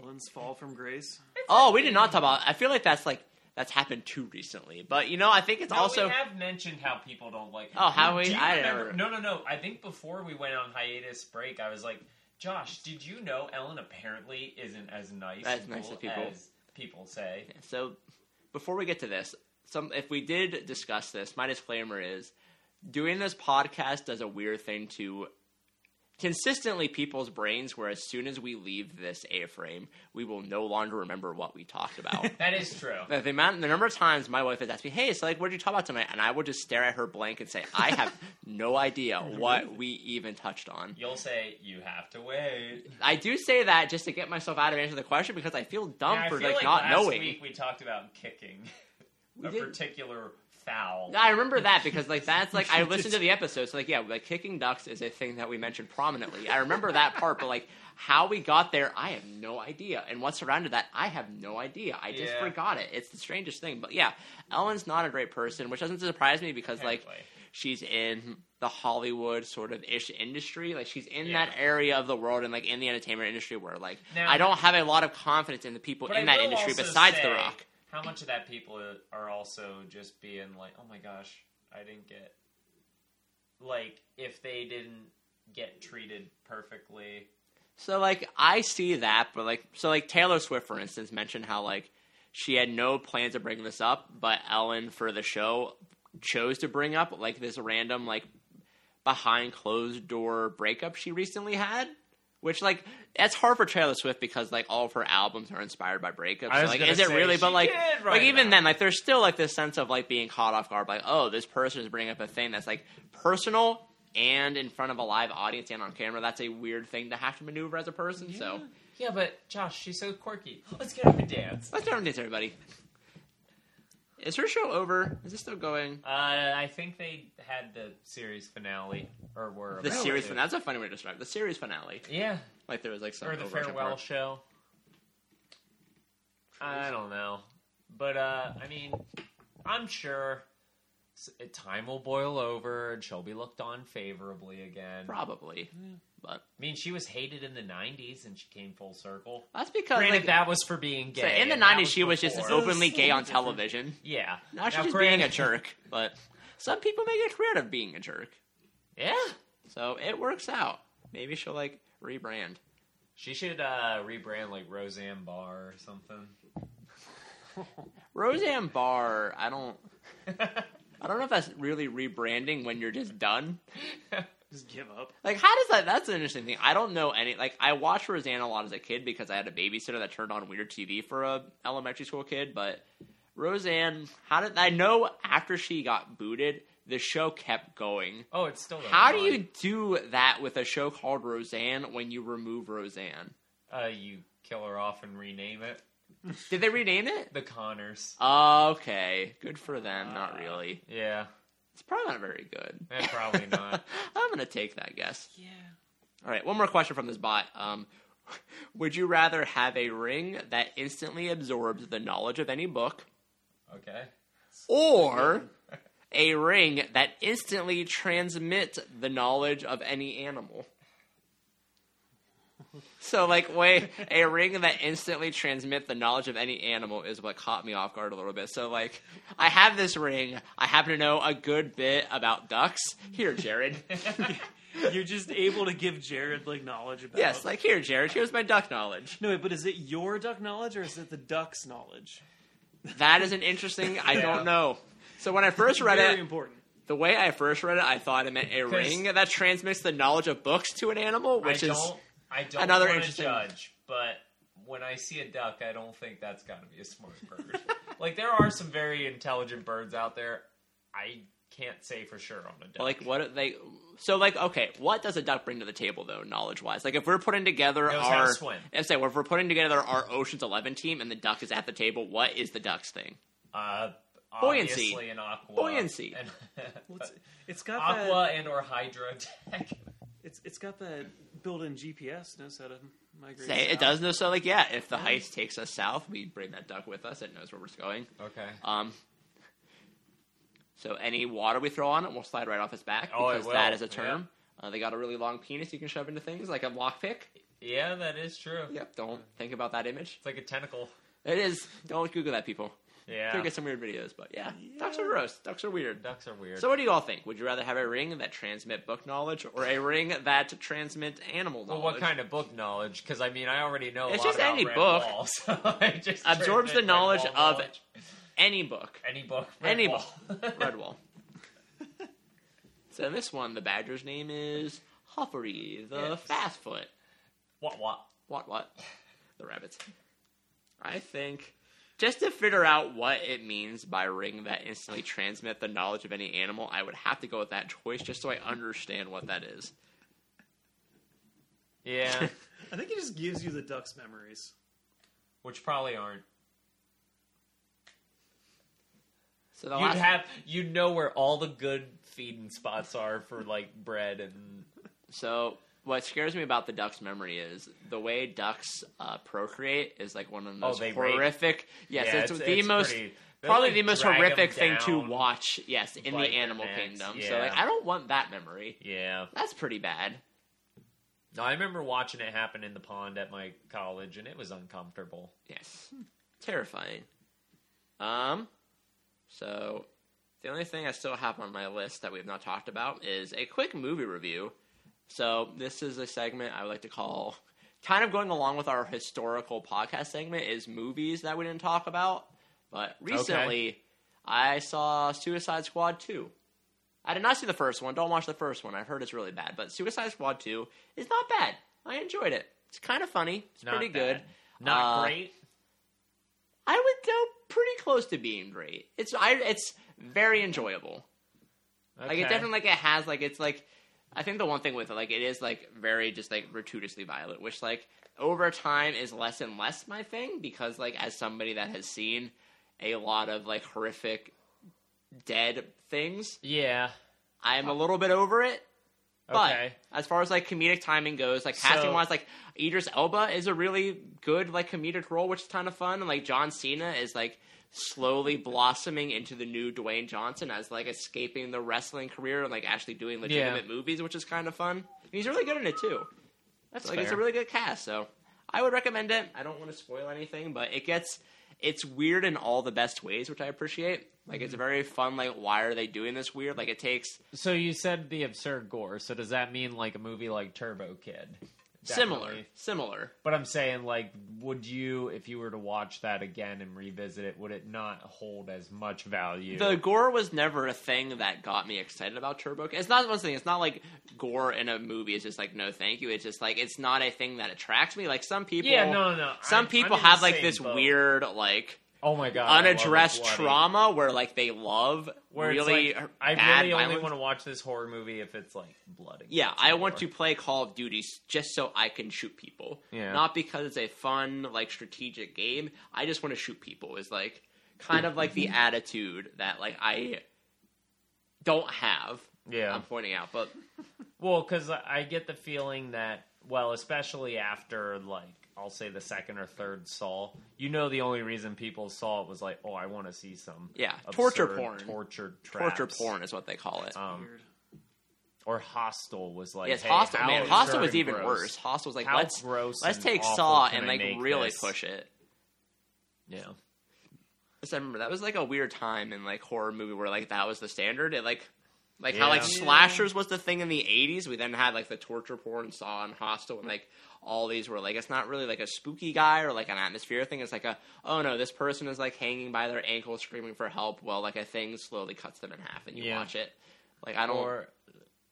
Ellen's fall from grace. oh, we did not talk about. I feel like that's like that's happened too recently. But you know, I think it's No, also we have mentioned how people don't like. Oh, how we- I remember? never- No, no, no. I think before we went on hiatus break, I was like, Josh, did you know Ellen apparently isn't as nice As nice as people- as people say? So, before we get to this, some if we did discuss this, my disclaimer is doing this podcast does a weird thing to consistently people's brains where as soon as we leave this A-frame, we will no longer remember what we talked about. That is true. The amount, the number of times my wife has asked me, "Hey, so like, what did you talk about tonight?" and I will just stare at her blank and say, "I have no idea what we even touched on." You'll say you have to wait. I do say that just to get myself out of answering the question because I feel dumb Yeah, for feel like, like not last knowing. week we talked about kicking We a did. particular foul. I remember that because like that's like I listened to the episode, so like yeah, like kicking ducks is a thing that we mentioned prominently. I remember that part, but like how we got there, I have no idea, and what surrounded that, I have no idea. I just Yeah. forgot it. It's the strangest thing, but yeah, Ellen's not a great person, which doesn't surprise me because like she's in the Hollywood sort of ish industry. Like she's in Yeah. that area of the world and like in the entertainment industry where like Now- I don't have a lot of confidence in the people in I that industry besides The Rock. How much of that people are also just being like, "Oh my gosh, I didn't get." Like, if they didn't get treated perfectly, So like I see that, but like so like Taylor Swift for instance mentioned how like she had no plans to bring this up, but Ellen for the show chose to bring up like this random like behind closed door breakup she recently had. Which like that's hard for Taylor Swift because like all of her albums are inspired by breakups. I So, was like is it really? But like like even then like there's still like this sense of like being caught off guard. Like oh this person is bringing up a thing that's like personal and in front of a live audience and on camera. That's a weird thing to have to maneuver as a person. So. yeah. But Josh, she's so quirky. Let's get up and dance. Let's turn this, everybody. Is her show over? Is it still going? Uh, I think they had the series finale, or were The about series to. finale. That's a funny way to describe it. The series finale. Yeah, Like there was like some or the overarching farewell part. show. I don't know, but uh, I mean, I'm sure s- time will boil over and she'll be looked on favorably again. Probably, but I mean, she was hated in the '90s and she came full circle. that's because Granted, like, that was for being so gay. in the and that '90s she was just before. openly gay on television. yeah. Now she's Now, just being a jerk. But some people make a career out of being a jerk, Yeah, so it works out. Maybe she'll like rebrand. she should uh, rebrand like Roseanne Barr or something. Roseanne Barr. I don't. I don't know if that's really rebranding when you're just done. Just give up. Like, how does that? That's an interesting thing. I don't know any. Like, I watched Roseanne a lot as a kid because I had a babysitter that turned on weird TV for a elementary school kid. But Roseanne, how did I know after she got booted, the show kept going? oh, it's still. going How do you do that with a show called Roseanne when you remove Roseanne? Uh, you kill her off and rename it Did they rename it? the Conners. Okay, good for them. Not really. Yeah, It's probably not very good. eh, probably not. I'm gonna take that guess. Yeah. All right, one more question from this bot. Um, would you rather have a ring that instantly absorbs the knowledge of any book, Okay. or a ring that instantly transmits the knowledge of any animal? So, like, wait, a ring that instantly transmits the knowledge of any animal is what caught me off guard a little bit. So, like, I have this ring. I happen to know a good bit about ducks. Here, Jared. You're just able to give Jared like knowledge about. yes, like here, Jared. Here's my duck knowledge. No, wait, but is it your duck knowledge or is it the duck's knowledge? That is an interesting. I don't know. So when I first read Very it, important. the way I first read it, I thought it meant a ring that transmits the knowledge of books to an animal, which I is don't, I don't another wanna judge, but when I see a duck, I don't think that's got to be a smart bird. like there are some very intelligent birds out there. I can't say for sure on a duck. like what they. So like okay, what does a duck bring to the table though, knowledge wise? Like if we're putting together Knows our, swim. if say if we're putting together our Ocean's Eleven team and the duck is at the table, what is the duck's thing? uh, Buoyancy. obviously an aqua, Buoyancy. and, Well, it's, it's got aqua that. and or hydro tech. It's it's got that built-in GPS. Knows how to migrate. Say it does know so like yeah, if the heist takes us south, we bring that duck with us. It knows where we're going. Okay. Um, so any water we throw on it will slide right off its back Oh, it because will, that is a term. Uh, they got a really long penis you can shove into things like a lockpick. Yeah, that is true. Yep, don't think about that image. It's like a tentacle. It is. Don't Google that, people. Yeah. Could get some weird videos, but yeah, ducks are gross. Ducks are weird. Ducks are weird. So what do you all think? Would you rather have a ring that transmit book knowledge or a ring that transmit animal knowledge? well, what kind of book knowledge? Because I mean, I already know. A It's just any Red book. Wall, so just Absorbs the knowledge of- knowledge. Any book. any book. Any Wall. Redwall. so this one, the badger's name is Huffery, the Yes. fastfoot. what? What? What? What? The rabbits. I think just to figure out what it means by ring that instantly transmit the knowledge of any animal, I would have to go with that choice just so I understand what that is. Yeah, I think it just gives you the duck's memories. which probably aren't. So the You'd last have you'd know where all the good feeding spots are for like bread and So what scares me about the duck's memory is the way ducks uh, procreate is like one of the Oh, most rape? horrific. Yes, Yeah, it's, it's- the it's most pretty- probably like, the most horrific thing to watch. Yes, in the animal kingdom. So like, I don't want that memory. Yeah. That's pretty bad. No, I remember watching it happen in the pond at my college, and it was uncomfortable. Yes, terrifying. Um, so the only thing I still have on my list that we've not talked about is a quick movie review. So this is a segment I would like to call, kind of going along with our historical podcast segment, is movies that we didn't talk about. But recently, I saw Suicide Squad two. I did not see the first one. Don't watch the first one. I've heard it's really bad. But Suicide Squad two is not bad. I enjoyed it. It's kind of funny. It's Not pretty good. Not Uh, great. I would go pretty close to being great. It's I it's very enjoyable. Like it definitely like it has like it's like I think the one thing with it like it is like very just like gratuitously violent, which like over time is less and less my thing because like as somebody that has seen a lot of like horrific dead things, Yeah. I'm a little bit over it. But Okay. as far as like comedic timing goes, like So- casting wise, like Idris Elba is a really good like comedic role, which is kind of fun. And like John Cena is like slowly blossoming into the new Dwayne Johnson as like escaping the wrestling career and like actually doing legitimate movies, which is kind of fun. And he's really good in it too. That's like it's a really good cast, so I would recommend it. I don't want to spoil anything, but it gets it's weird in all the best ways, which I appreciate. Like Mm-hmm. it's very fun. Like why are they doing this weird? Like it takes So you said the absurd gore. So does that mean like a movie like Turbo Kid? Similar, Definitely. similar. But I'm saying, like, would you, if you were to watch that again and revisit it, would it not hold as much value? The gore was never a thing that got me excited about Turbo. It's not one thing. It's not like gore in a movie. It's just like no, thank you. It's just like it's not a thing that attracts me. Like some people, yeah, no, no, no. Some I'm- people I'm have like this boat. weird like oh my god, I love it unaddressed trauma where like they love Where really like, I really only want to watch this horror movie if it's like bloody. Yeah, I want to play Call of Duty just so I can shoot people. Yeah. Not because it's a fun, like, strategic game. I just want to shoot people, is like kind of like the attitude that, like, I don't have. Yeah. I'm pointing out. But Well, because I get the feeling that, well, especially after like I'll say the second or third Saw, you know, the only reason people saw it was like, oh, I want to see some Yeah, torture porn. torture torture porn is what they call it. Um, or Hostel was like, yes, hey, Hostel. Man, absurd Hostel was even gross. worse. Hostel was like, How let's gross let's take Saw and like really this? push it. Yeah. Yes, I remember that was like a weird time in like horror movie where like that was the standard. It like like how like slashers was the thing in the eighties. We then had like the torture porn Saw and Hostel and like all these were like it's not really like a spooky guy or like an atmosphere thing. It's like a oh no, this person is like hanging by their ankle screaming for help while like a thing slowly cuts them in half and you Yeah. watch it. Like I don't. Or,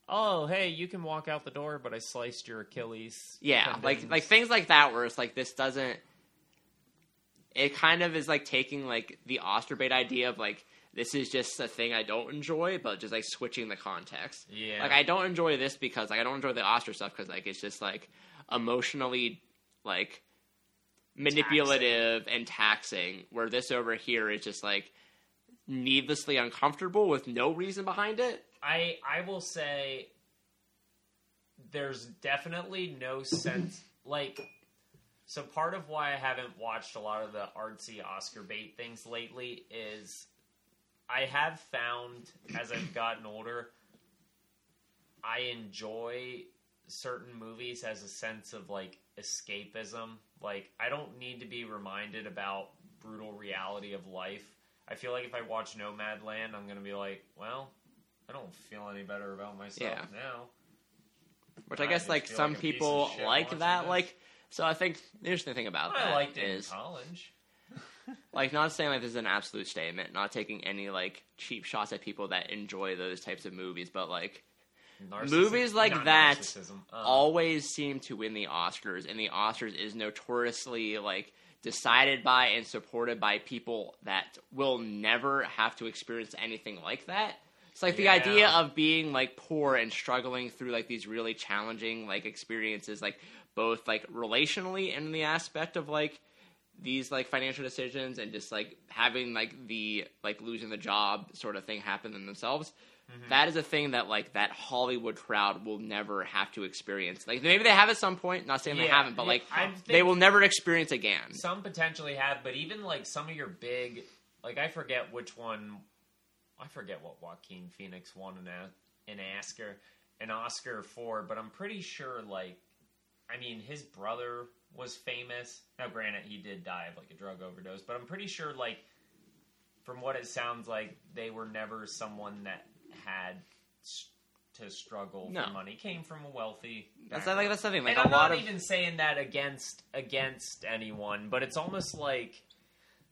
oh, hey, you can walk out the door, but I sliced your Achilles. Yeah, like tendons." like things like that where it's like this doesn't. It kind of is like taking like the Oscar bait idea of like this is just a thing I don't enjoy, but just like switching the context. Yeah. Like I don't enjoy this because like I don't enjoy the Oscar stuff because like it's just like emotionally like manipulative and taxing. Where this over here is just like needlessly uncomfortable with no reason behind it. I I will say there's definitely no sense like so part of why I haven't watched a lot of the artsy Oscar bait things lately is I have found as I've gotten older I enjoy certain movies as a sense of like escapism. Like I don't need to be reminded about brutal reality of life. I feel like if I watch Nomadland, I'm gonna be like, well, I don't feel any better about myself Yeah. now. Which I I guess like some like a piece of people like that. this. Like so, I think the interesting thing about that I liked it is in college. like not saying like this is an absolute statement, not taking any like cheap shots at people that enjoy those types of movies, but like Narcissi- Movies like that narcissism, um, always seem to win the Oscars, and the Oscars is notoriously like decided by and supported by people that will never have to experience anything like that. It's like the idea of being like poor and struggling through like these really challenging like experiences, like both like relationally and in the aspect of like these like financial decisions and just like having like the like losing the job sort of thing happen in themselves. Mm-hmm. That is a thing that like that Hollywood crowd will never have to experience. Like maybe they have at some point, not saying they haven't, but yeah, like they will never experience again. Some potentially have, but even like some of your big, like I forget which one. I forget what Joaquin Phoenix won an an Oscar, an Oscar for, but I'm pretty sure like, I mean, his brother was famous. Now, granted, he did die of like a drug overdose, but I'm pretty sure like, from what it sounds like, they were never someone that had to struggle No. for money. Came from a wealthy. That's like that's something. Like and a I'm lot not of even saying that against against anyone, but it's almost like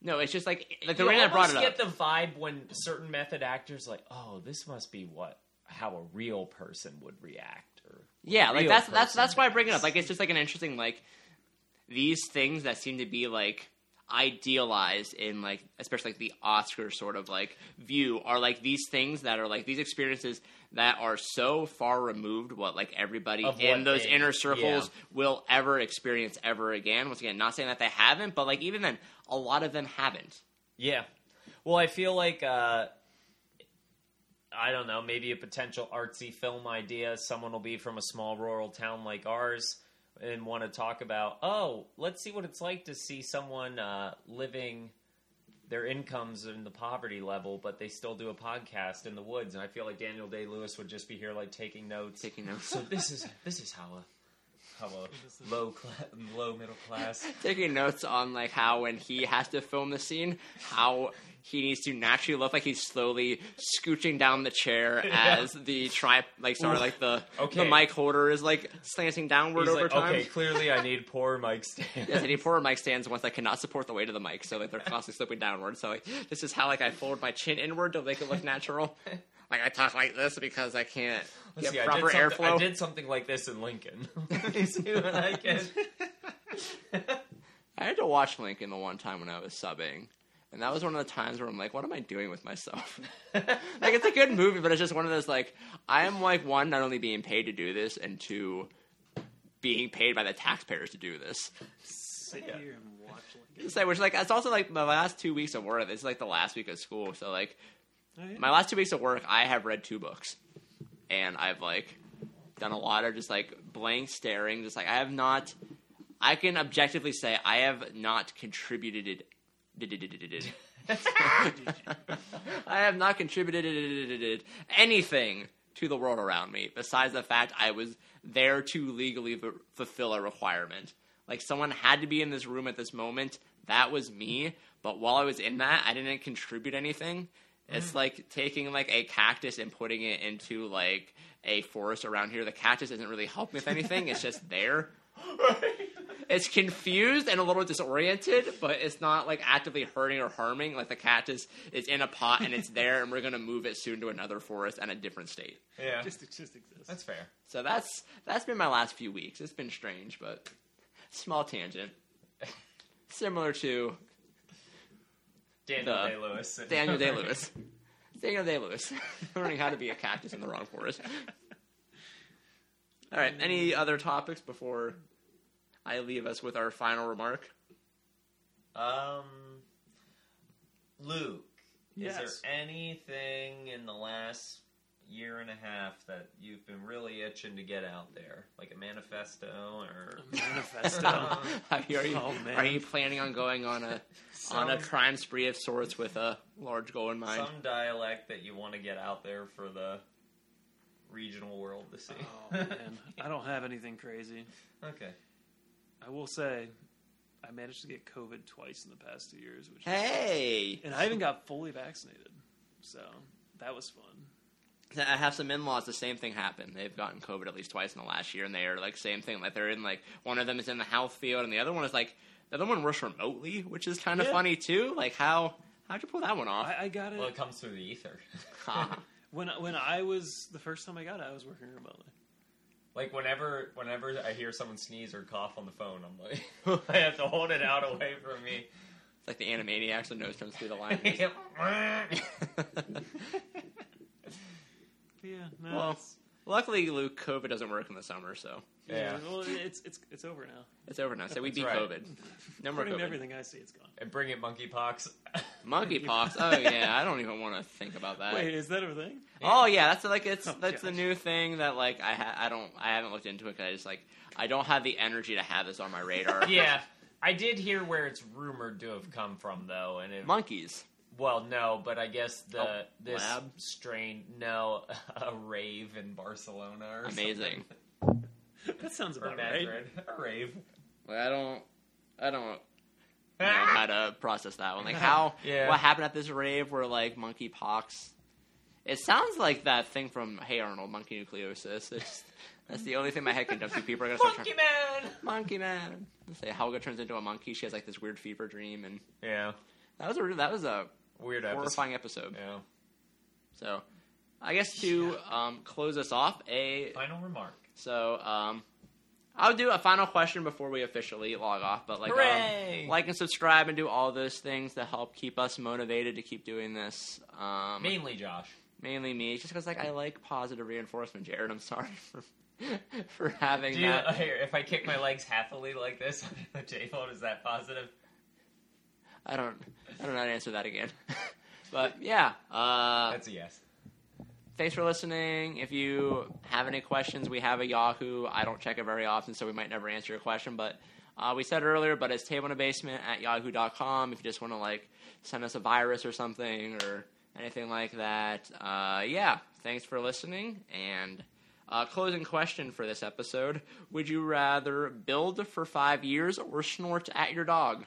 no, it's just like like the you reason I brought it up. get the vibe when certain method actors like, oh, this must be what how a real person would react. Or Yeah, like that's that's that's why I bring it up. Like it's just like an interesting like these things that seem to be like idealized in like especially like the Oscar sort of like view are like these things that are like these experiences that are so far removed what like everybody Of in those they- inner circles yeah. will ever experience ever again. Once again, not saying that they haven't, but like even then, a lot of them haven't. Yeah. Well, I feel like uh I don't know, maybe a potential artsy film idea. Someone will be from a small rural town like ours and want to talk about, oh, let's see what it's like to see someone uh, living their incomes in the poverty level, but they still do a podcast in the woods. And I feel like Daniel Day Lewis would just be here, like taking notes. Taking notes. So this is this is how a how a low class, low middle class. taking notes on like how when he has to film the scene, how he needs to naturally look like he's slowly scooching down the chair Yeah. as the tri like sorry Ooh. like the Okay. the mic holder is like slanting downward He's over like, time. okay, clearly I need poor mic stands. Yes, and he poor mic stands once I cannot support the weight of the mic, so like they're constantly slipping downward. So like this is how like I fold my chin inward to make it look natural. Like I talk like this because I can't Let's get see, I proper did airflow. I did something like this in Lincoln. Let me see what I can. I had to watch Lincoln the one time when I was subbing. And that was one of the times where I'm like, what am I doing with myself? like, it's a good movie, but it's just one of those, like, I am, like, one, not only being paid to do this, and two, being paid by the taxpayers to do this. Sit Yeah. here and watch like So, which, like, it's also, like, my last two weeks of work. This is, like, the last week of school. So, like, Yeah. my last two weeks of work, I have read two books. And I've, like, done a lot of just, like, blank staring. Just, like, I have not, I can objectively say I have not contributed. I have not contributed anything to the world around me besides the fact I was there to legally f- fulfill a requirement. Like someone had to be in this room at this moment. That was me. But while I was in that, I didn't contribute anything. It's mm. like taking like a cactus and putting it into like a forest around here. The cactus isn't really helping with anything. It's just there. it's confused and a little disoriented, but it's not like actively hurting or harming. Like the cactus is in a pot and it's there, and we're gonna move it soon to another forest and a different state. Yeah, Just it just exists. that's fair. So that's that's been my last few weeks. It's been strange, but small tangent. Similar to Daniel The- Day Lewis. Daniel Day Lewis. Daniel Day Lewis learning how to be a cactus in the wrong forest. All right. Any other topics before I leave us with our final remark? Um, Luke, Yes. is there anything in the last year and a half that you've been really itching to get out there, like a manifesto or? Manifesto. Uh, are you, are you, Oh, man. are you planning on going on a on a crime spree of sorts with a large goal in mind? Some dialect that you want to get out there for the regional world to see. Oh man, I don't have anything crazy. okay. I will say, I managed to get COVID twice in the past two years, which is, Hey, and I even got fully vaccinated, so that was fun. I have some in-laws. The same thing happened. They've gotten COVID at least twice in the last year, and they are like same thing. Like they're in like one of them is in the health field, and the other one is like the other one works remotely, which is kind of Yeah. funny too. Like how how'd you pull that one off? I, I got it Well, it comes through the ether. Ah. When when I was the first time I got it. I was working remotely. Like whenever, whenever I hear someone sneeze or cough on the phone, I'm like, I have to hold it out away from me. It's like the Animaniacs with nose comes through the line. Yeah, no, Well, it's, Luckily, Luke, COVID doesn't work in the summer, so yeah. Yeah. Well, it's it's it's over now. it's over now. So we That's beat right. COVID. No more According COVID. everything I see, it's gone. and bring it monkeypox. Monkeypox. Oh yeah, I don't even want to think about that. Wait, is that a thing? Oh yeah, that's like it's Oh, that's the new thing that like I ha- I don't I haven't looked into it because I just like I don't have the energy to have this on my radar. yeah, I did hear where it's rumored to have come from, though, and it, Monkeys. Well, no, but I guess the Oh, this lab? strain, no, a rave in Barcelona or Amazing. That sounds something. or about right. A rave. Like I don't I don't know how to process that one. Like how Yeah. what happened at this rave where like monkeypox. It sounds like that thing from Hey Arnold, monkey nucleosis. It's, that's the only thing my head can jump to. People are gonna start Monkey trying, man. monkey man. Let's say Helga turns into a monkey. She has like this weird fever dream, and Yeah, that was a that was a weird episode. horrifying episode. Yeah. So, I guess to um, close us off, a Final remark. so um, I'll do a final question before we officially log off. But like, um, Hooray! like and subscribe and do all those things to help keep us motivated to keep doing this. Um, Mainly Josh. mainly me, just because like I like positive reinforcement. Jared, I'm sorry for for having Do you, that. here, if I kick my legs happily like this on the table, is that positive? I don't I don't know how to answer that again. but yeah, uh, That's a yes. thanks for listening. If you have any questions, we have a Yahoo. I don't check it very often, so we might never answer your question. But uh, we said earlier, but it's table in a basement at yahoo.com. If you just want to like send us a virus or something or anything like that, uh, yeah. Thanks for listening. And uh, closing question for this episode: Would you rather build for five years or snort at your dog?